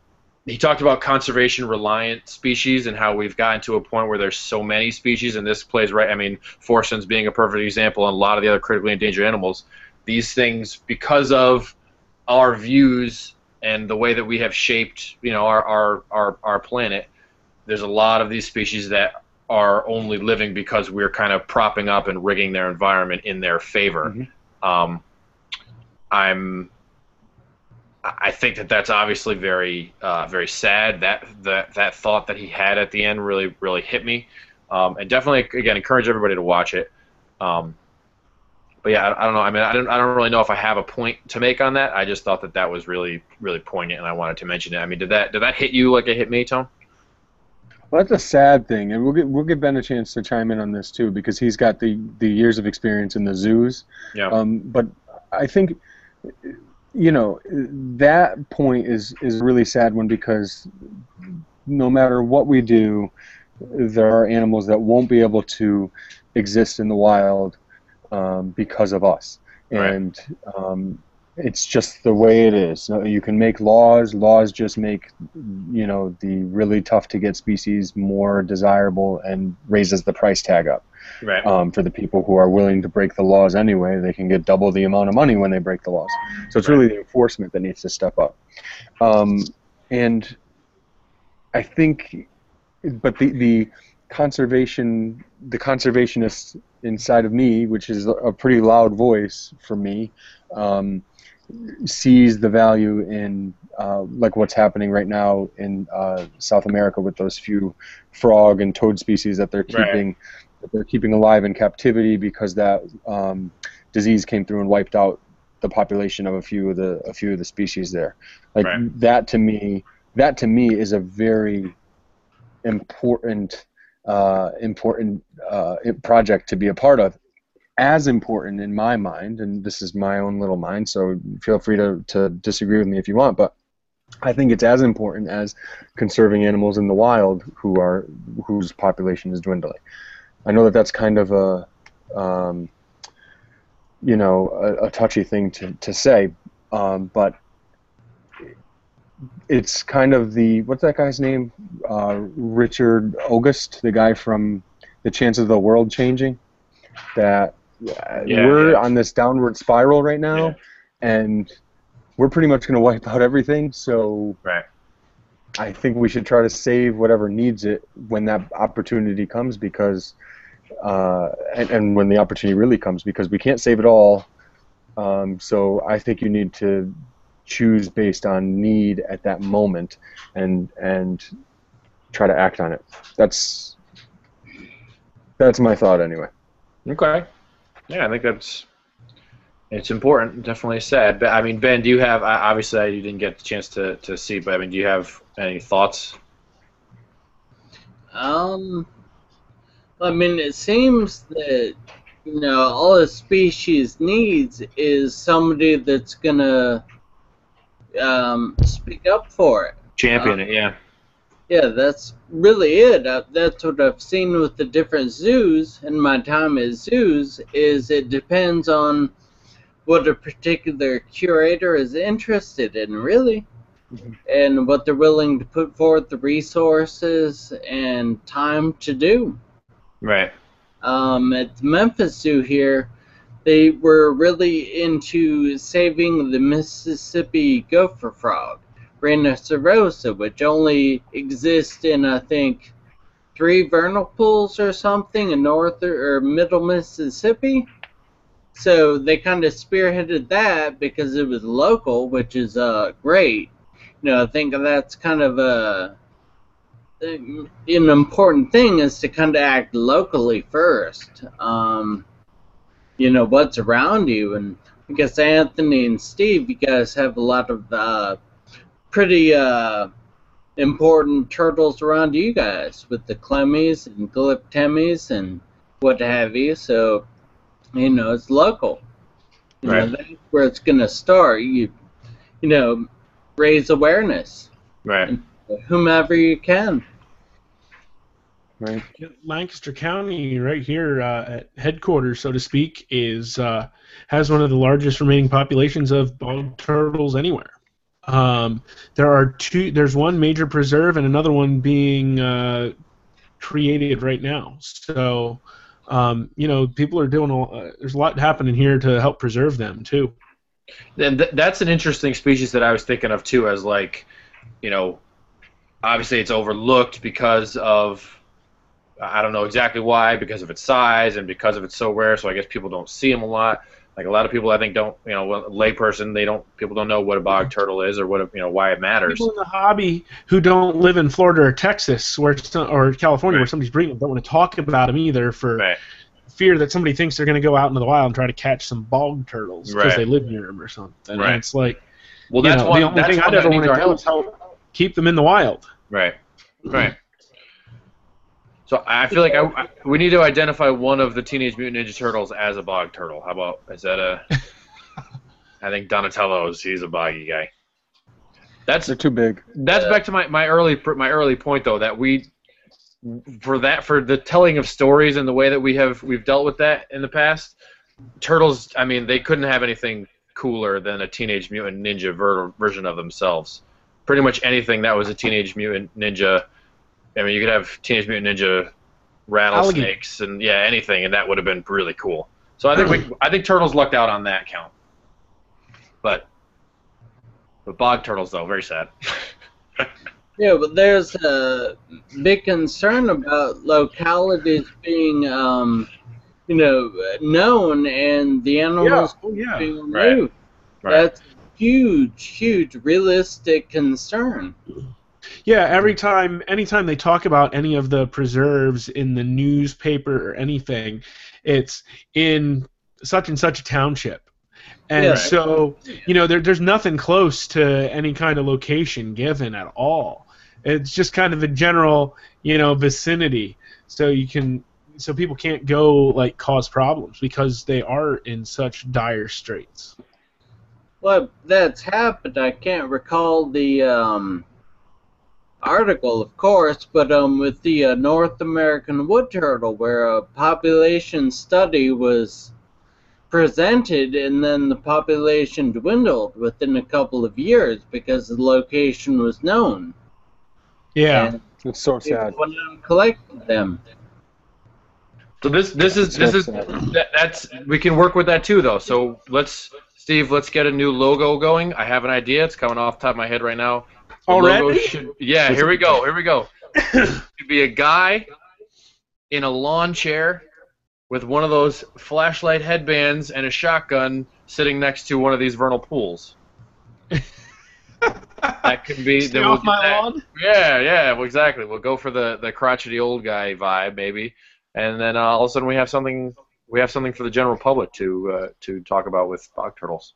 he talked about conservation reliant species and how we've gotten to a point where there's so many species, and this plays right. I mean, Forsten's being a perfect example, and a lot of the other critically endangered animals. These things, because of our views and the way that we have shaped, you know, our our our, our planet, there's a lot of these species that are only living because we're kind of propping up and rigging their environment in their favor. Mhm. Um, I'm I think that that's obviously very, uh, very sad. That that that thought that he had at the end really, really hit me, um, and definitely again encourage everybody to watch it. Um, but yeah, I, I don't know. I mean, I don't, I don't really know if I have a point to make on that. I just thought that that was really, really poignant, and I wanted to mention it. I mean, did that did that hit you like it hit me, Tom? Well, that's a sad thing, and we'll get we'll give Ben a chance to chime in on this too because he's got the the years of experience in the zoos. Yeah. Um, but I think, you know, that point is is a really sad one because no matter what we do, there are animals that won't be able to exist in the wild um, because of us, Right. and um, it's just the way it is. You can make laws. Laws just make, you know, the really tough to get species more desirable and raises the price tag up. Right. Um, for the people who are willing to break the laws anyway, they can get double the amount of money when they break the laws. So it's really the enforcement that needs to step up. Um, and I think, but the the conservation, the conservationist inside of me, which is a pretty loud voice for me, um, sees the value in uh, like what's happening right now in uh, South America with those few frog and toad species that they're keeping right. That they're keeping alive in captivity because that um, disease came through and wiped out the population of a few of the a few of the species there. Like right. that to me, that to me is a very important uh, important uh, project to be a part of. As important in my mind, and this is my own little mind, so feel free to, to disagree with me if you want, but I think it's as important as conserving animals in the wild who are whose population is dwindling. I know that that's kind of a um, you know a, a, touchy thing to, to say, um, but it's kind of the what's that guy's name? Uh, Richard August, the guy from The Chance of the World Changing. That uh, yeah, we're yeah. on this downward spiral right now, yeah. and we're pretty much going to wipe out everything. So right. I think we should try to save whatever needs it when that opportunity comes, because uh, and, and when the opportunity really comes, because we can't save it all. Um, so I think you need to choose based on need at that moment and and try to act on it. That's that's my thought anyway. Okay. Yeah, I think that's it's important. Definitely said. But I mean, Ben, do you have obviously you didn't get the chance to, to see, but I mean, do you have any thoughts? Um, I mean, it seems that you know all a species needs is somebody that's gonna um, speak up for it. Champion uh, it, yeah. Yeah, that's really it. Uh, that's what I've seen with the different zoos in my time at zoos. Is it depends on what a particular curator is interested in, really, mm-hmm. and what they're willing to put forth the resources and time to do. Right. Um, at the Memphis Zoo here, they were really into saving the Mississippi gopher frog, Rana sevosa, which only exists in, I think, three vernal pools or something in north or middle Mississippi. So they kind of spearheaded that because it was local, which is uh, great. You know, I think that's kind of a an important thing is to kind of act locally first. Um, you know what's around you. And I guess Anthony and Steve, you guys have a lot of uh, pretty uh, important turtles around you guys with the clemmies and glyptemies and what have you. So you know it's local. You right. know, that's where it's gonna start. You you know raise awareness. Right. Whomever you can. Right. Lancaster County, right here uh, at headquarters, so to speak, is uh, has one of the largest remaining populations of bog turtles anywhere. Um, there are two. There's one major preserve and another one being uh, created right now. So, um, you know, people are doing. A, uh, there's a lot happening here to help preserve them too. And th- that's an interesting species that I was thinking of too, as like, you know, obviously it's overlooked because of I don't know exactly why, because of its size and because of it's so rare. So I guess people don't see them a lot. Like a lot of people, I think don't you know, layperson they don't people don't know what a bog turtle is or what a, you know why it matters. People in the hobby who don't live in Florida or Texas where or California right. where somebody's breeding don't want to talk about them either for right. fear that somebody thinks they're going to go out into the wild and try to catch some bog turtles because right. they live near them or something. Right. And it's like, well, that's know, one, the only thing I'd ever want to do is help keep them in the wild. Right. Right. So I feel like I, we need to identify one of the Teenage Mutant Ninja Turtles as a bog turtle. How about is that a? I think Donatello's he's a boggy guy. That's they're too big. That's back to my, my early my early point though that we for that for the telling of stories and the way that we have we've dealt with that in the past. Turtles, I mean, they couldn't have anything cooler than a Teenage Mutant Ninja ver- version of themselves. Pretty much anything that was a Teenage Mutant Ninja I mean, you could have Teenage Mutant Ninja rattlesnakes and yeah, anything, and that would have been really cool. So I think we, I think turtles lucked out on that count. But, but bog turtles though, very sad. yeah, but there's a big concern about localities being, um, you know, known and the animals yeah. Oh, yeah. being removed. Right. Right. That's huge, huge realistic concern. Yeah, every time, anytime they talk about any of the preserves in the newspaper or anything, it's in such and such a township. And yeah, so, you know, there, there's nothing close to any kind of location given at all. It's just kind of a general, you know, vicinity. So you can, so people can't go like cause problems because they are in such dire straits. Well, that's happened. I can't recall the um, article, of course, but um, with the uh, North American wood turtle, where a population study was presented, and then the population dwindled within a couple of years because the location was known. Yeah, and it's so sad. Went and collected them. So this this is this is that, that's we can work with that too though. So let's Steve, let's get a new logo going. I have an idea. It's coming off the top of my head right now. Already? Should, yeah, here we go. Here we go. Could be a guy in a lawn chair with one of those flashlight headbands and a shotgun sitting next to one of these vernal pools. that could be. Stay off we'll my lawn. Yeah, yeah, well, exactly. We'll go for the the crotchety old guy vibe, maybe, and then uh, all of a sudden we have something. We have something for the general public to uh, to talk about with bog turtles.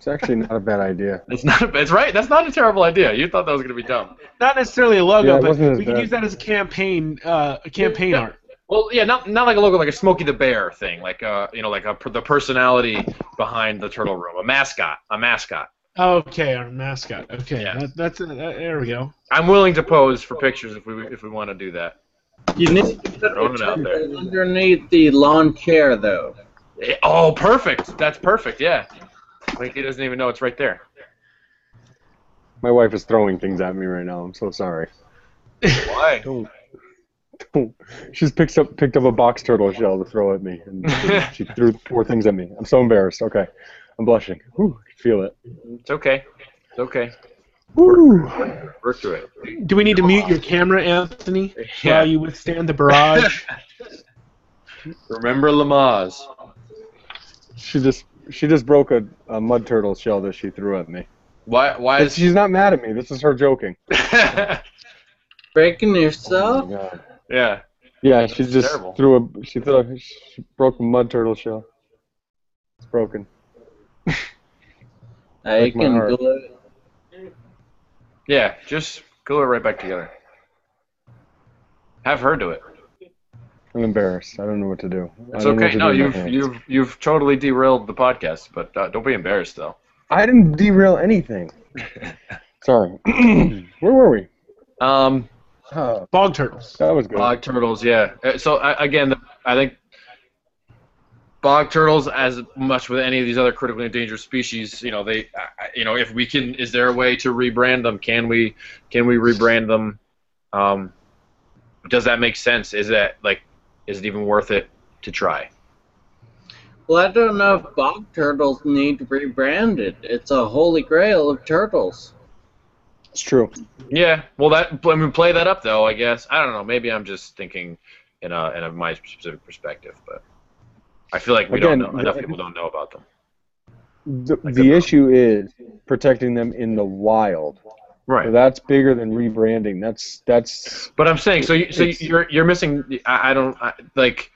It's actually not a bad idea. It's not. A, it's right. That's not a terrible idea. You thought that was going to be dumb. Not necessarily a logo, yeah, but we could use that as a campaign, uh, a campaign yeah. art. Well, yeah, not not like a logo, like a Smokey the Bear thing, like uh, you know, like a, the personality behind the turtle room, a mascot, a mascot. Okay, our mascot. Okay, yeah. that, that's uh, there we go. I'm willing to pose for pictures if we if we want to do that. You need to put it out there. underneath the lawn chair, though. Oh, perfect. That's perfect. Yeah. Like he doesn't even know it's right there. My wife is throwing things at me right now. I'm so sorry. Why? don't, don't. She's picked up picked up a box turtle shell to throw at me, and she threw four things at me. I'm so embarrassed. Okay, I'm blushing. Whew, I can feel it. It's okay. It's okay. Woo. Work through it. Do we need to mute your camera, Anthony, yeah. while you withstand the barrage? Remember Lamaze. She just she just broke a, a mud turtle shell that she threw at me. Why? Why? Is... She's not mad at me. This is her joking. Breaking yourself? Oh yeah. Yeah, she just terrible. threw a she threw a, she broke a mud turtle shell. It's broken. I can glue it. Yeah, just glue it right back together. Have her do it. I'm embarrassed. I don't know what to do. It's okay. No, you've you've you've totally derailed the podcast, but uh, don't be embarrassed though. I didn't derail anything. Sorry. Where were we? Um, uh, bog turtles. That was good. Bog turtles, yeah. Uh, so uh, again, I think bog turtles, as much with any of these other critically endangered species, you know, they, uh, you know, if we can, is there a way to rebrand them? Can we, can we rebrand them? Um, does that make sense? Is that like is it even worth it to try? Well, I don't know if bog turtles need rebranded. It's a holy grail of turtles. It's true. Yeah. Well, that I mean, play that up though. I guess I don't know. Maybe I'm just thinking in a in a my specific perspective, but I feel like we Again, don't know enough people don't know about them. The, like the issue is protecting them in the wild. Right. So that's bigger than rebranding. That's that's. But I'm saying, so you, so you're you're missing. I, I don't I, like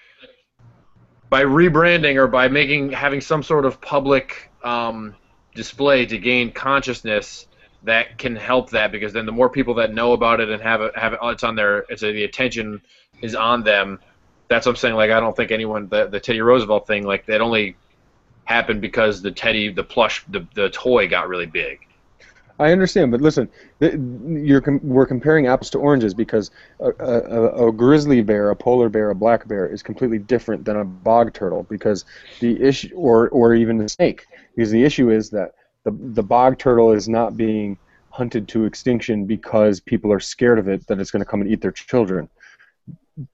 by rebranding or by making having some sort of public um, display to gain consciousness that can help that because then the more people that know about it and have it have it, it's on their it's a, the attention is on them. That's what I'm saying. Like I don't think anyone the the Teddy Roosevelt thing like that only happened because the Teddy the plush the the toy got really big. I understand, but listen, you're com- we're comparing apples to oranges because a, a, a, grizzly bear, a polar bear, a black bear is completely different than a bog turtle because the issue, or or even a snake, because the issue is that the the bog turtle is not being hunted to extinction because people are scared of it that it's going to come and eat their children.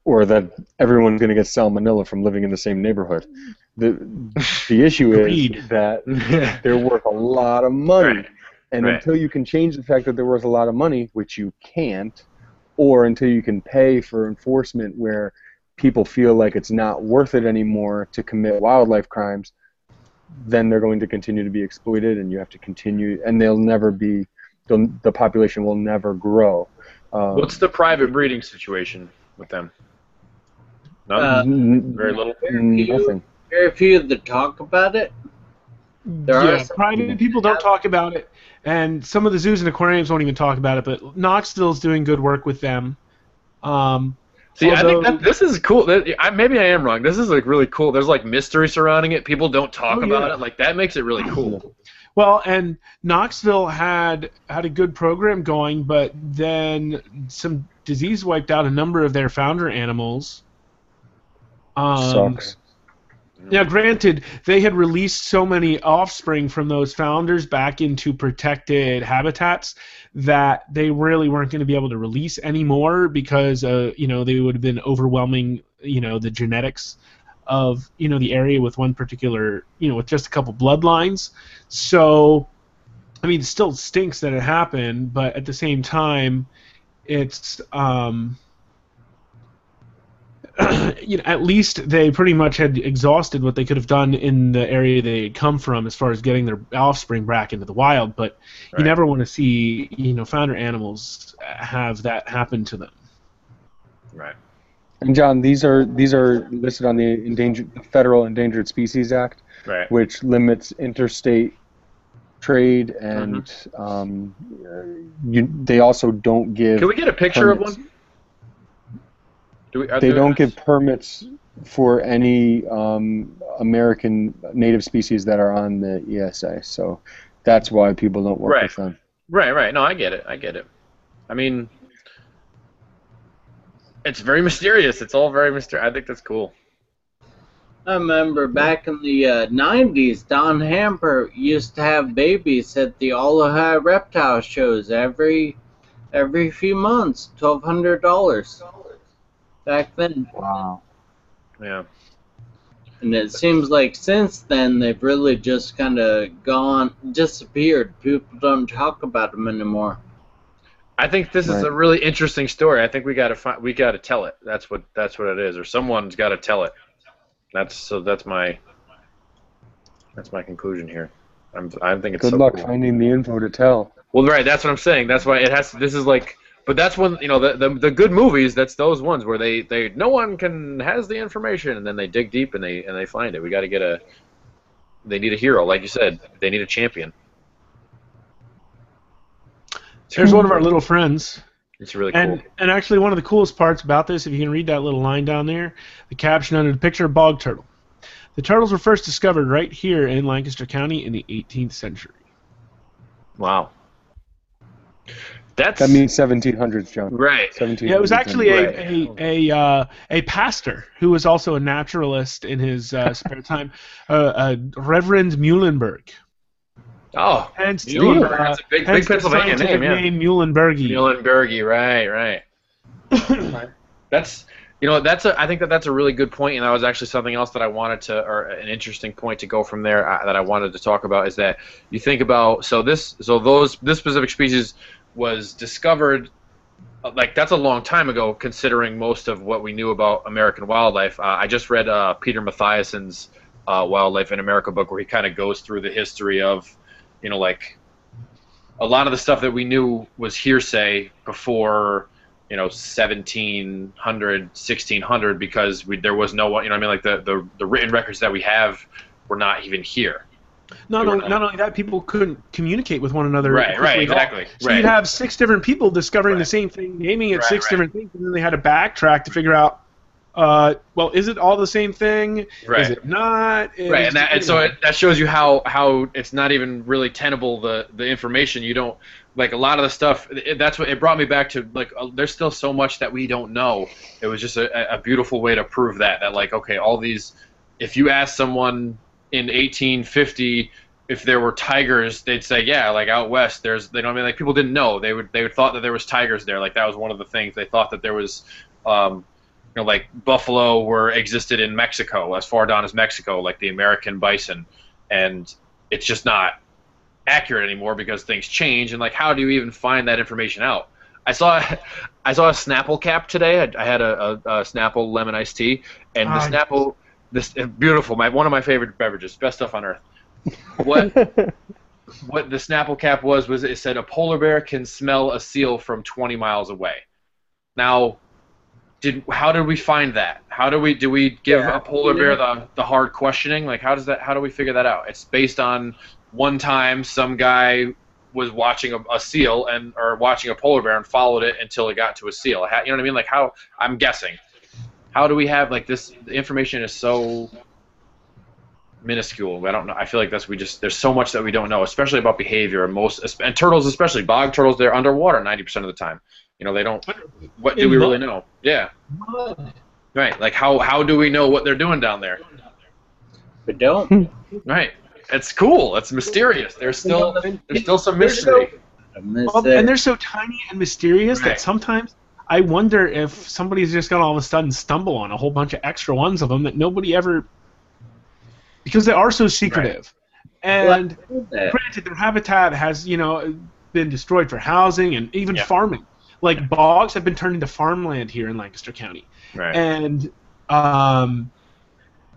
or that everyone's going to get salmonella from living in the same neighborhood. The the issue is that they're worth a lot of money, right. And right. until you can change the fact that they're worth a lot of money, which you can't, or until you can pay for enforcement where people feel like it's not worth it anymore to commit wildlife crimes, then they're going to continue to be exploited, and you have to continue, and they'll never be, the population will never grow. Um, What's the private breeding situation with them? None. Uh, Very little. Very few, Nothing. Very few that talk about it. There yeah, private people don't talk about it, and some of the zoos and aquariums won't even talk about it. But Knoxville's doing good work with them. Um, See, Although, I think that this is cool. I, maybe I am wrong. This is like really cool. There's like mystery surrounding it. People don't talk oh, about yeah. it. Like that makes it really cool. Well, and Knoxville had had a good program going, but then some disease wiped out a number of their founder animals. Um, Sucks. Now, granted, they had released so many offspring from those founders back into protected habitats that they really weren't going to be able to release anymore because, uh, you know, they would have been overwhelming, you know, the genetics of, you know, the area with one particular, you know, with just a couple bloodlines. So, I mean, it still stinks that it happened, but at the same time, it's, um, you know, at least they pretty much had exhausted what they could have done in the area they had come from as far as getting their offspring back into the wild. But right. you never want to see, you know, founder animals have that happen to them. Right. And John, these are these are listed on the endangered the Federal Endangered Species Act, right. which limits interstate trade and mm-hmm. um, you, they also don't give. Can we get a picture permits. of one? Do we, they don't give permits for any um, American native species that are on the ESA, so that's why people don't work right. with them. Right, right. No, I get it. I get it. I mean, it's very mysterious. It's all very mysterious. I think that's cool. I remember back in the uh, 90s, Don Hamper used to have babies at the Aloha reptile shows every every few months, twelve hundred dollars back then. Wow. Yeah. And it seems like since then they've really just kind of gone, disappeared. People don't talk about them anymore. I think this right. is a really interesting story. I think we got to find, we got to tell it. That's what that's what it is, or someone's got to tell it. That's so. That's my that's my conclusion here. I'm I think it's good so luck cool. finding the info to tell. Well, right. That's what I'm saying. That's why it has. This is like but that's when you know the, the the good movies. That's those ones where they they no one can has the information, and then they dig deep and they and they find it. We got to get a. They need a hero, like you said. They need a champion. Here's one of our little friends. It's really cool. And, and actually, one of the coolest parts about this, if you can read that little line down there, the caption under the picture of bog turtle. The turtles were first discovered right here in Lancaster County in the 18th century. Wow. That's that means 1700s, John. Right. 1700s. Yeah, it was actually a a a, uh, a pastor who was also a naturalist in his uh, spare time, uh, uh, Reverend Muhlenberg. Oh, hence Muhlenberg. The, uh, That's a big, big Pennsylvania name. Yeah. name Muhlenbergii. Muhlenbergii, right, right. That's you know that's a, I think that that's a really good point, and that was actually something else that I wanted to, or an interesting point to go from there uh, that I wanted to talk about is that you think about so this so those this specific species was discovered like that's a long time ago considering most of what we knew about American wildlife. Uh, I just read uh, Peter Matthiessen's uh, Wildlife in America book where he kind of goes through the history of, you know, like a lot of the stuff that we knew was hearsay before, you know, 1700, 1600 because we, there was no one, you know, I mean, like the, the, the written records that we have were not even here. Not only, not only that, people couldn't communicate with one another. Right, right, exactly. So right. you'd have six different people discovering right. the same thing, naming it right, six different things, and then they had to backtrack to figure out, uh, well, is it all the same thing? Right. Is it not? Is, right, and, that, and so it, that shows you how how it's not even really tenable the the information. You don't like a lot of the stuff. It, that's what it brought me back to. Like, uh, there's still so much that we don't know. It was just a, a beautiful way to prove that. That like, okay, all these. If you ask someone in 1850 if there were tigers, they'd say, yeah, like out west, there's, they don't I mean like people didn't know. They would, they would thought that there was tigers there. Like that was one of the things they thought that there was, um, you know, like buffalo were existed in Mexico, as far down as Mexico, like the American bison, and it's just not accurate anymore because things change. And like, how do you even find that information out? I saw, I saw a Snapple cap today. I, I had a, a, a, Snapple lemon iced tea, and the uh, Snapple, this uh, beautiful, my one of my favorite beverages, best stuff on earth. What? what the Snapple cap was was it said a polar bear can smell a seal from 20 miles away. Now, did how did we find that? How do we do we give yeah, a polar bear the the hard questioning? Like how does that how do we figure that out? It's based on one time some guy was watching a, a seal and or watching a polar bear and followed it until it got to a seal. You know what I mean? Like how I'm guessing. How do we have like this? The information is so minuscule. I don't know. I feel like that's we just there's so much that we don't know, especially about behavior. And most and turtles, especially bog turtles, they're underwater 90% of the time. You know, they don't. What do we really know? Yeah. Right. Like how how do we know what they're doing down there? We don't. Hmm. right. It's cool. It's mysterious. There's still there's still some mystery. Well, and they're so tiny and mysterious right. that sometimes I wonder if somebody's just gonna all of a sudden stumble on a whole bunch of extra ones of them that nobody ever because they are so secretive. Right. And granted, their habitat has you know been destroyed for housing and even yeah. farming. Like bogs have been turned into farmland here in Lancaster County, right. and um,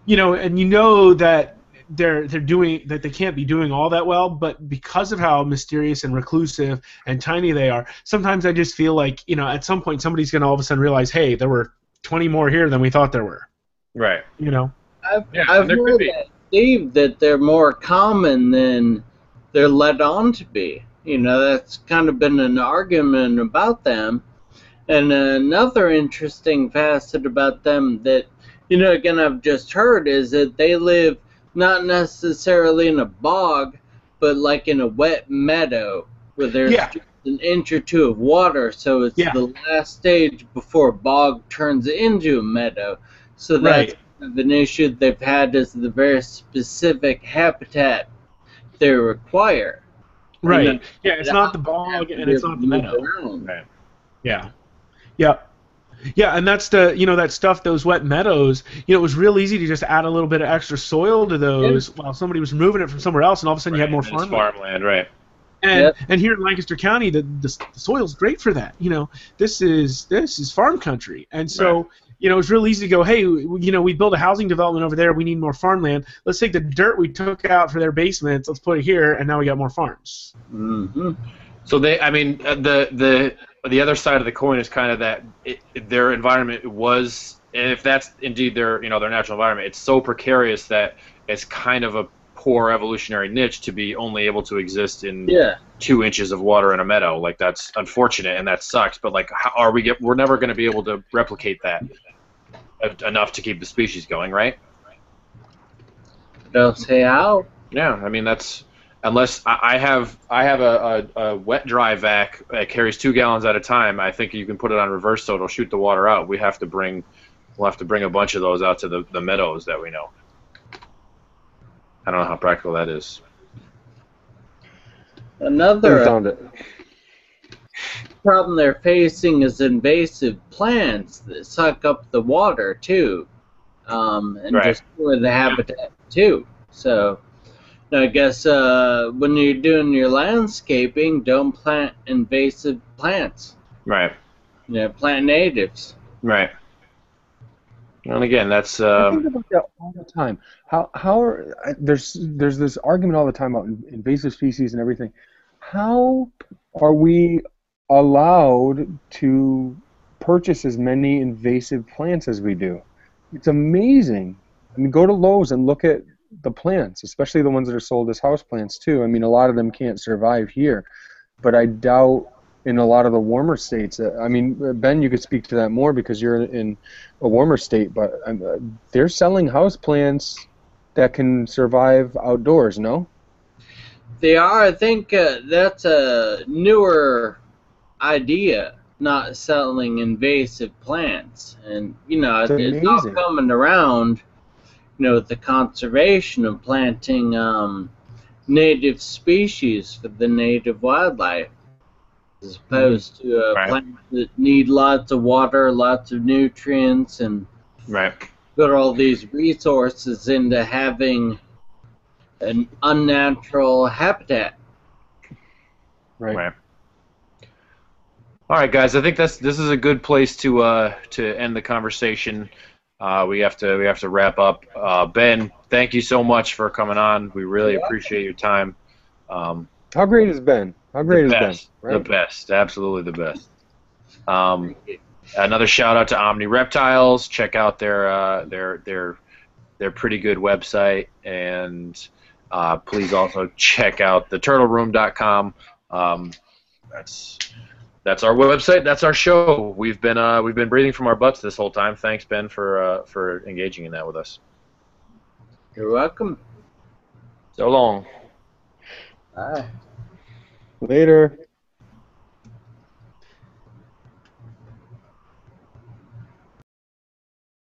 you know, and you know that they're they're doing that they can't be doing all that well, but because of how mysterious and reclusive and tiny they are, sometimes I just feel like you know at some point somebody's gonna all of a sudden realize, hey, there were 20 more here than we thought there were. Right. You know. I've, yeah, I've heard that, Steve, that they're more common than they're led on to be. You know, that's kind of been an argument about them. And another interesting facet about them that, you know, again, I've just heard is that they live not necessarily in a bog, but like in a wet meadow where there's yeah. an inch or two of water. So it's yeah. the last stage before a bog turns into a meadow. So that's right. kind of an issue they've had is the very specific habitat they require. Right. You know, yeah, it's not the bog and it's not the meadow. Right. Yeah. Yeah. Yeah, and that's the you know that stuff those wet meadows. You know, it was real easy to just add a little bit of extra soil to those yeah. while somebody was removing it from somewhere else, and all of a sudden right. you had more farmland. farmland. Right. And yep. and here in Lancaster County, the, the the soil's great for that. You know, this is this is farm country, and so right you know, it's real easy to go, hey, you know, we build a housing development over there. We need more farmland. Let's take the dirt we took out for their basements. Let's put it here, and now we got more farms. Mm-hmm. So they, I mean, uh, the the the other side of the coin is kind of that it, their environment was, if that's indeed their you know their natural environment, it's so precarious that it's kind of a poor evolutionary niche to be only able to exist in yeah. two inches of water in a meadow. Like that's unfortunate and that sucks. But like, how are we get? We're never going to be able to replicate that enough to keep the species going, right? Don't say how. Yeah, I mean that's unless I have I have a, a, a, wet dry vac that carries two gallons at a time. I think you can put it on reverse so it'll shoot the water out. We have to bring we'll have to bring a bunch of those out to the, the meadows that we know. I don't know how practical that is. Another found it problem they're facing is invasive plants that suck up the water too, um, and right. destroy the habitat too. So, I guess uh, when you're doing your landscaping, don't plant invasive plants. Right. Yeah, plant natives. Right. And again, that's. Uh, I think about that all the time. How how are there's there's this argument all the time about invasive species and everything. How are we allowed to purchase as many invasive plants as we do. It's amazing. I mean, go to Lowe's and look at the plants, especially the ones that are sold as house plants too. I mean, a lot of them can't survive here, but I doubt in a lot of the warmer states. Uh, I mean, Ben, you could speak to that more because you're in a warmer state, but um, uh, they're selling house plants that can survive outdoors. No. They are. I think uh, that's a newer idea not selling invasive plants and you know it's, it's all coming around you know the conservation of planting um, native species for the native wildlife as opposed to uh, Right. plants that need lots of water, lots of nutrients, and Right. put all these resources into having an unnatural habitat. Right. Right. All right, guys. I think that's this is a good place to uh, to end the conversation. Uh, we have to we have to wrap up. Uh, ben, thank you so much for coming on. We really appreciate your time. Um, How great has Ben? How great best, Ben? the best, absolutely the best. Um, another shout out to Omni Reptiles. Check out their uh, their their their pretty good website, and uh, please also check out the turtleroom.com. Um, that's that's our website. That's our show. We've been uh, we've been breathing from our butts this whole time. Thanks, Ben, for uh, for engaging in that with us. You're welcome. So long. Bye. Later.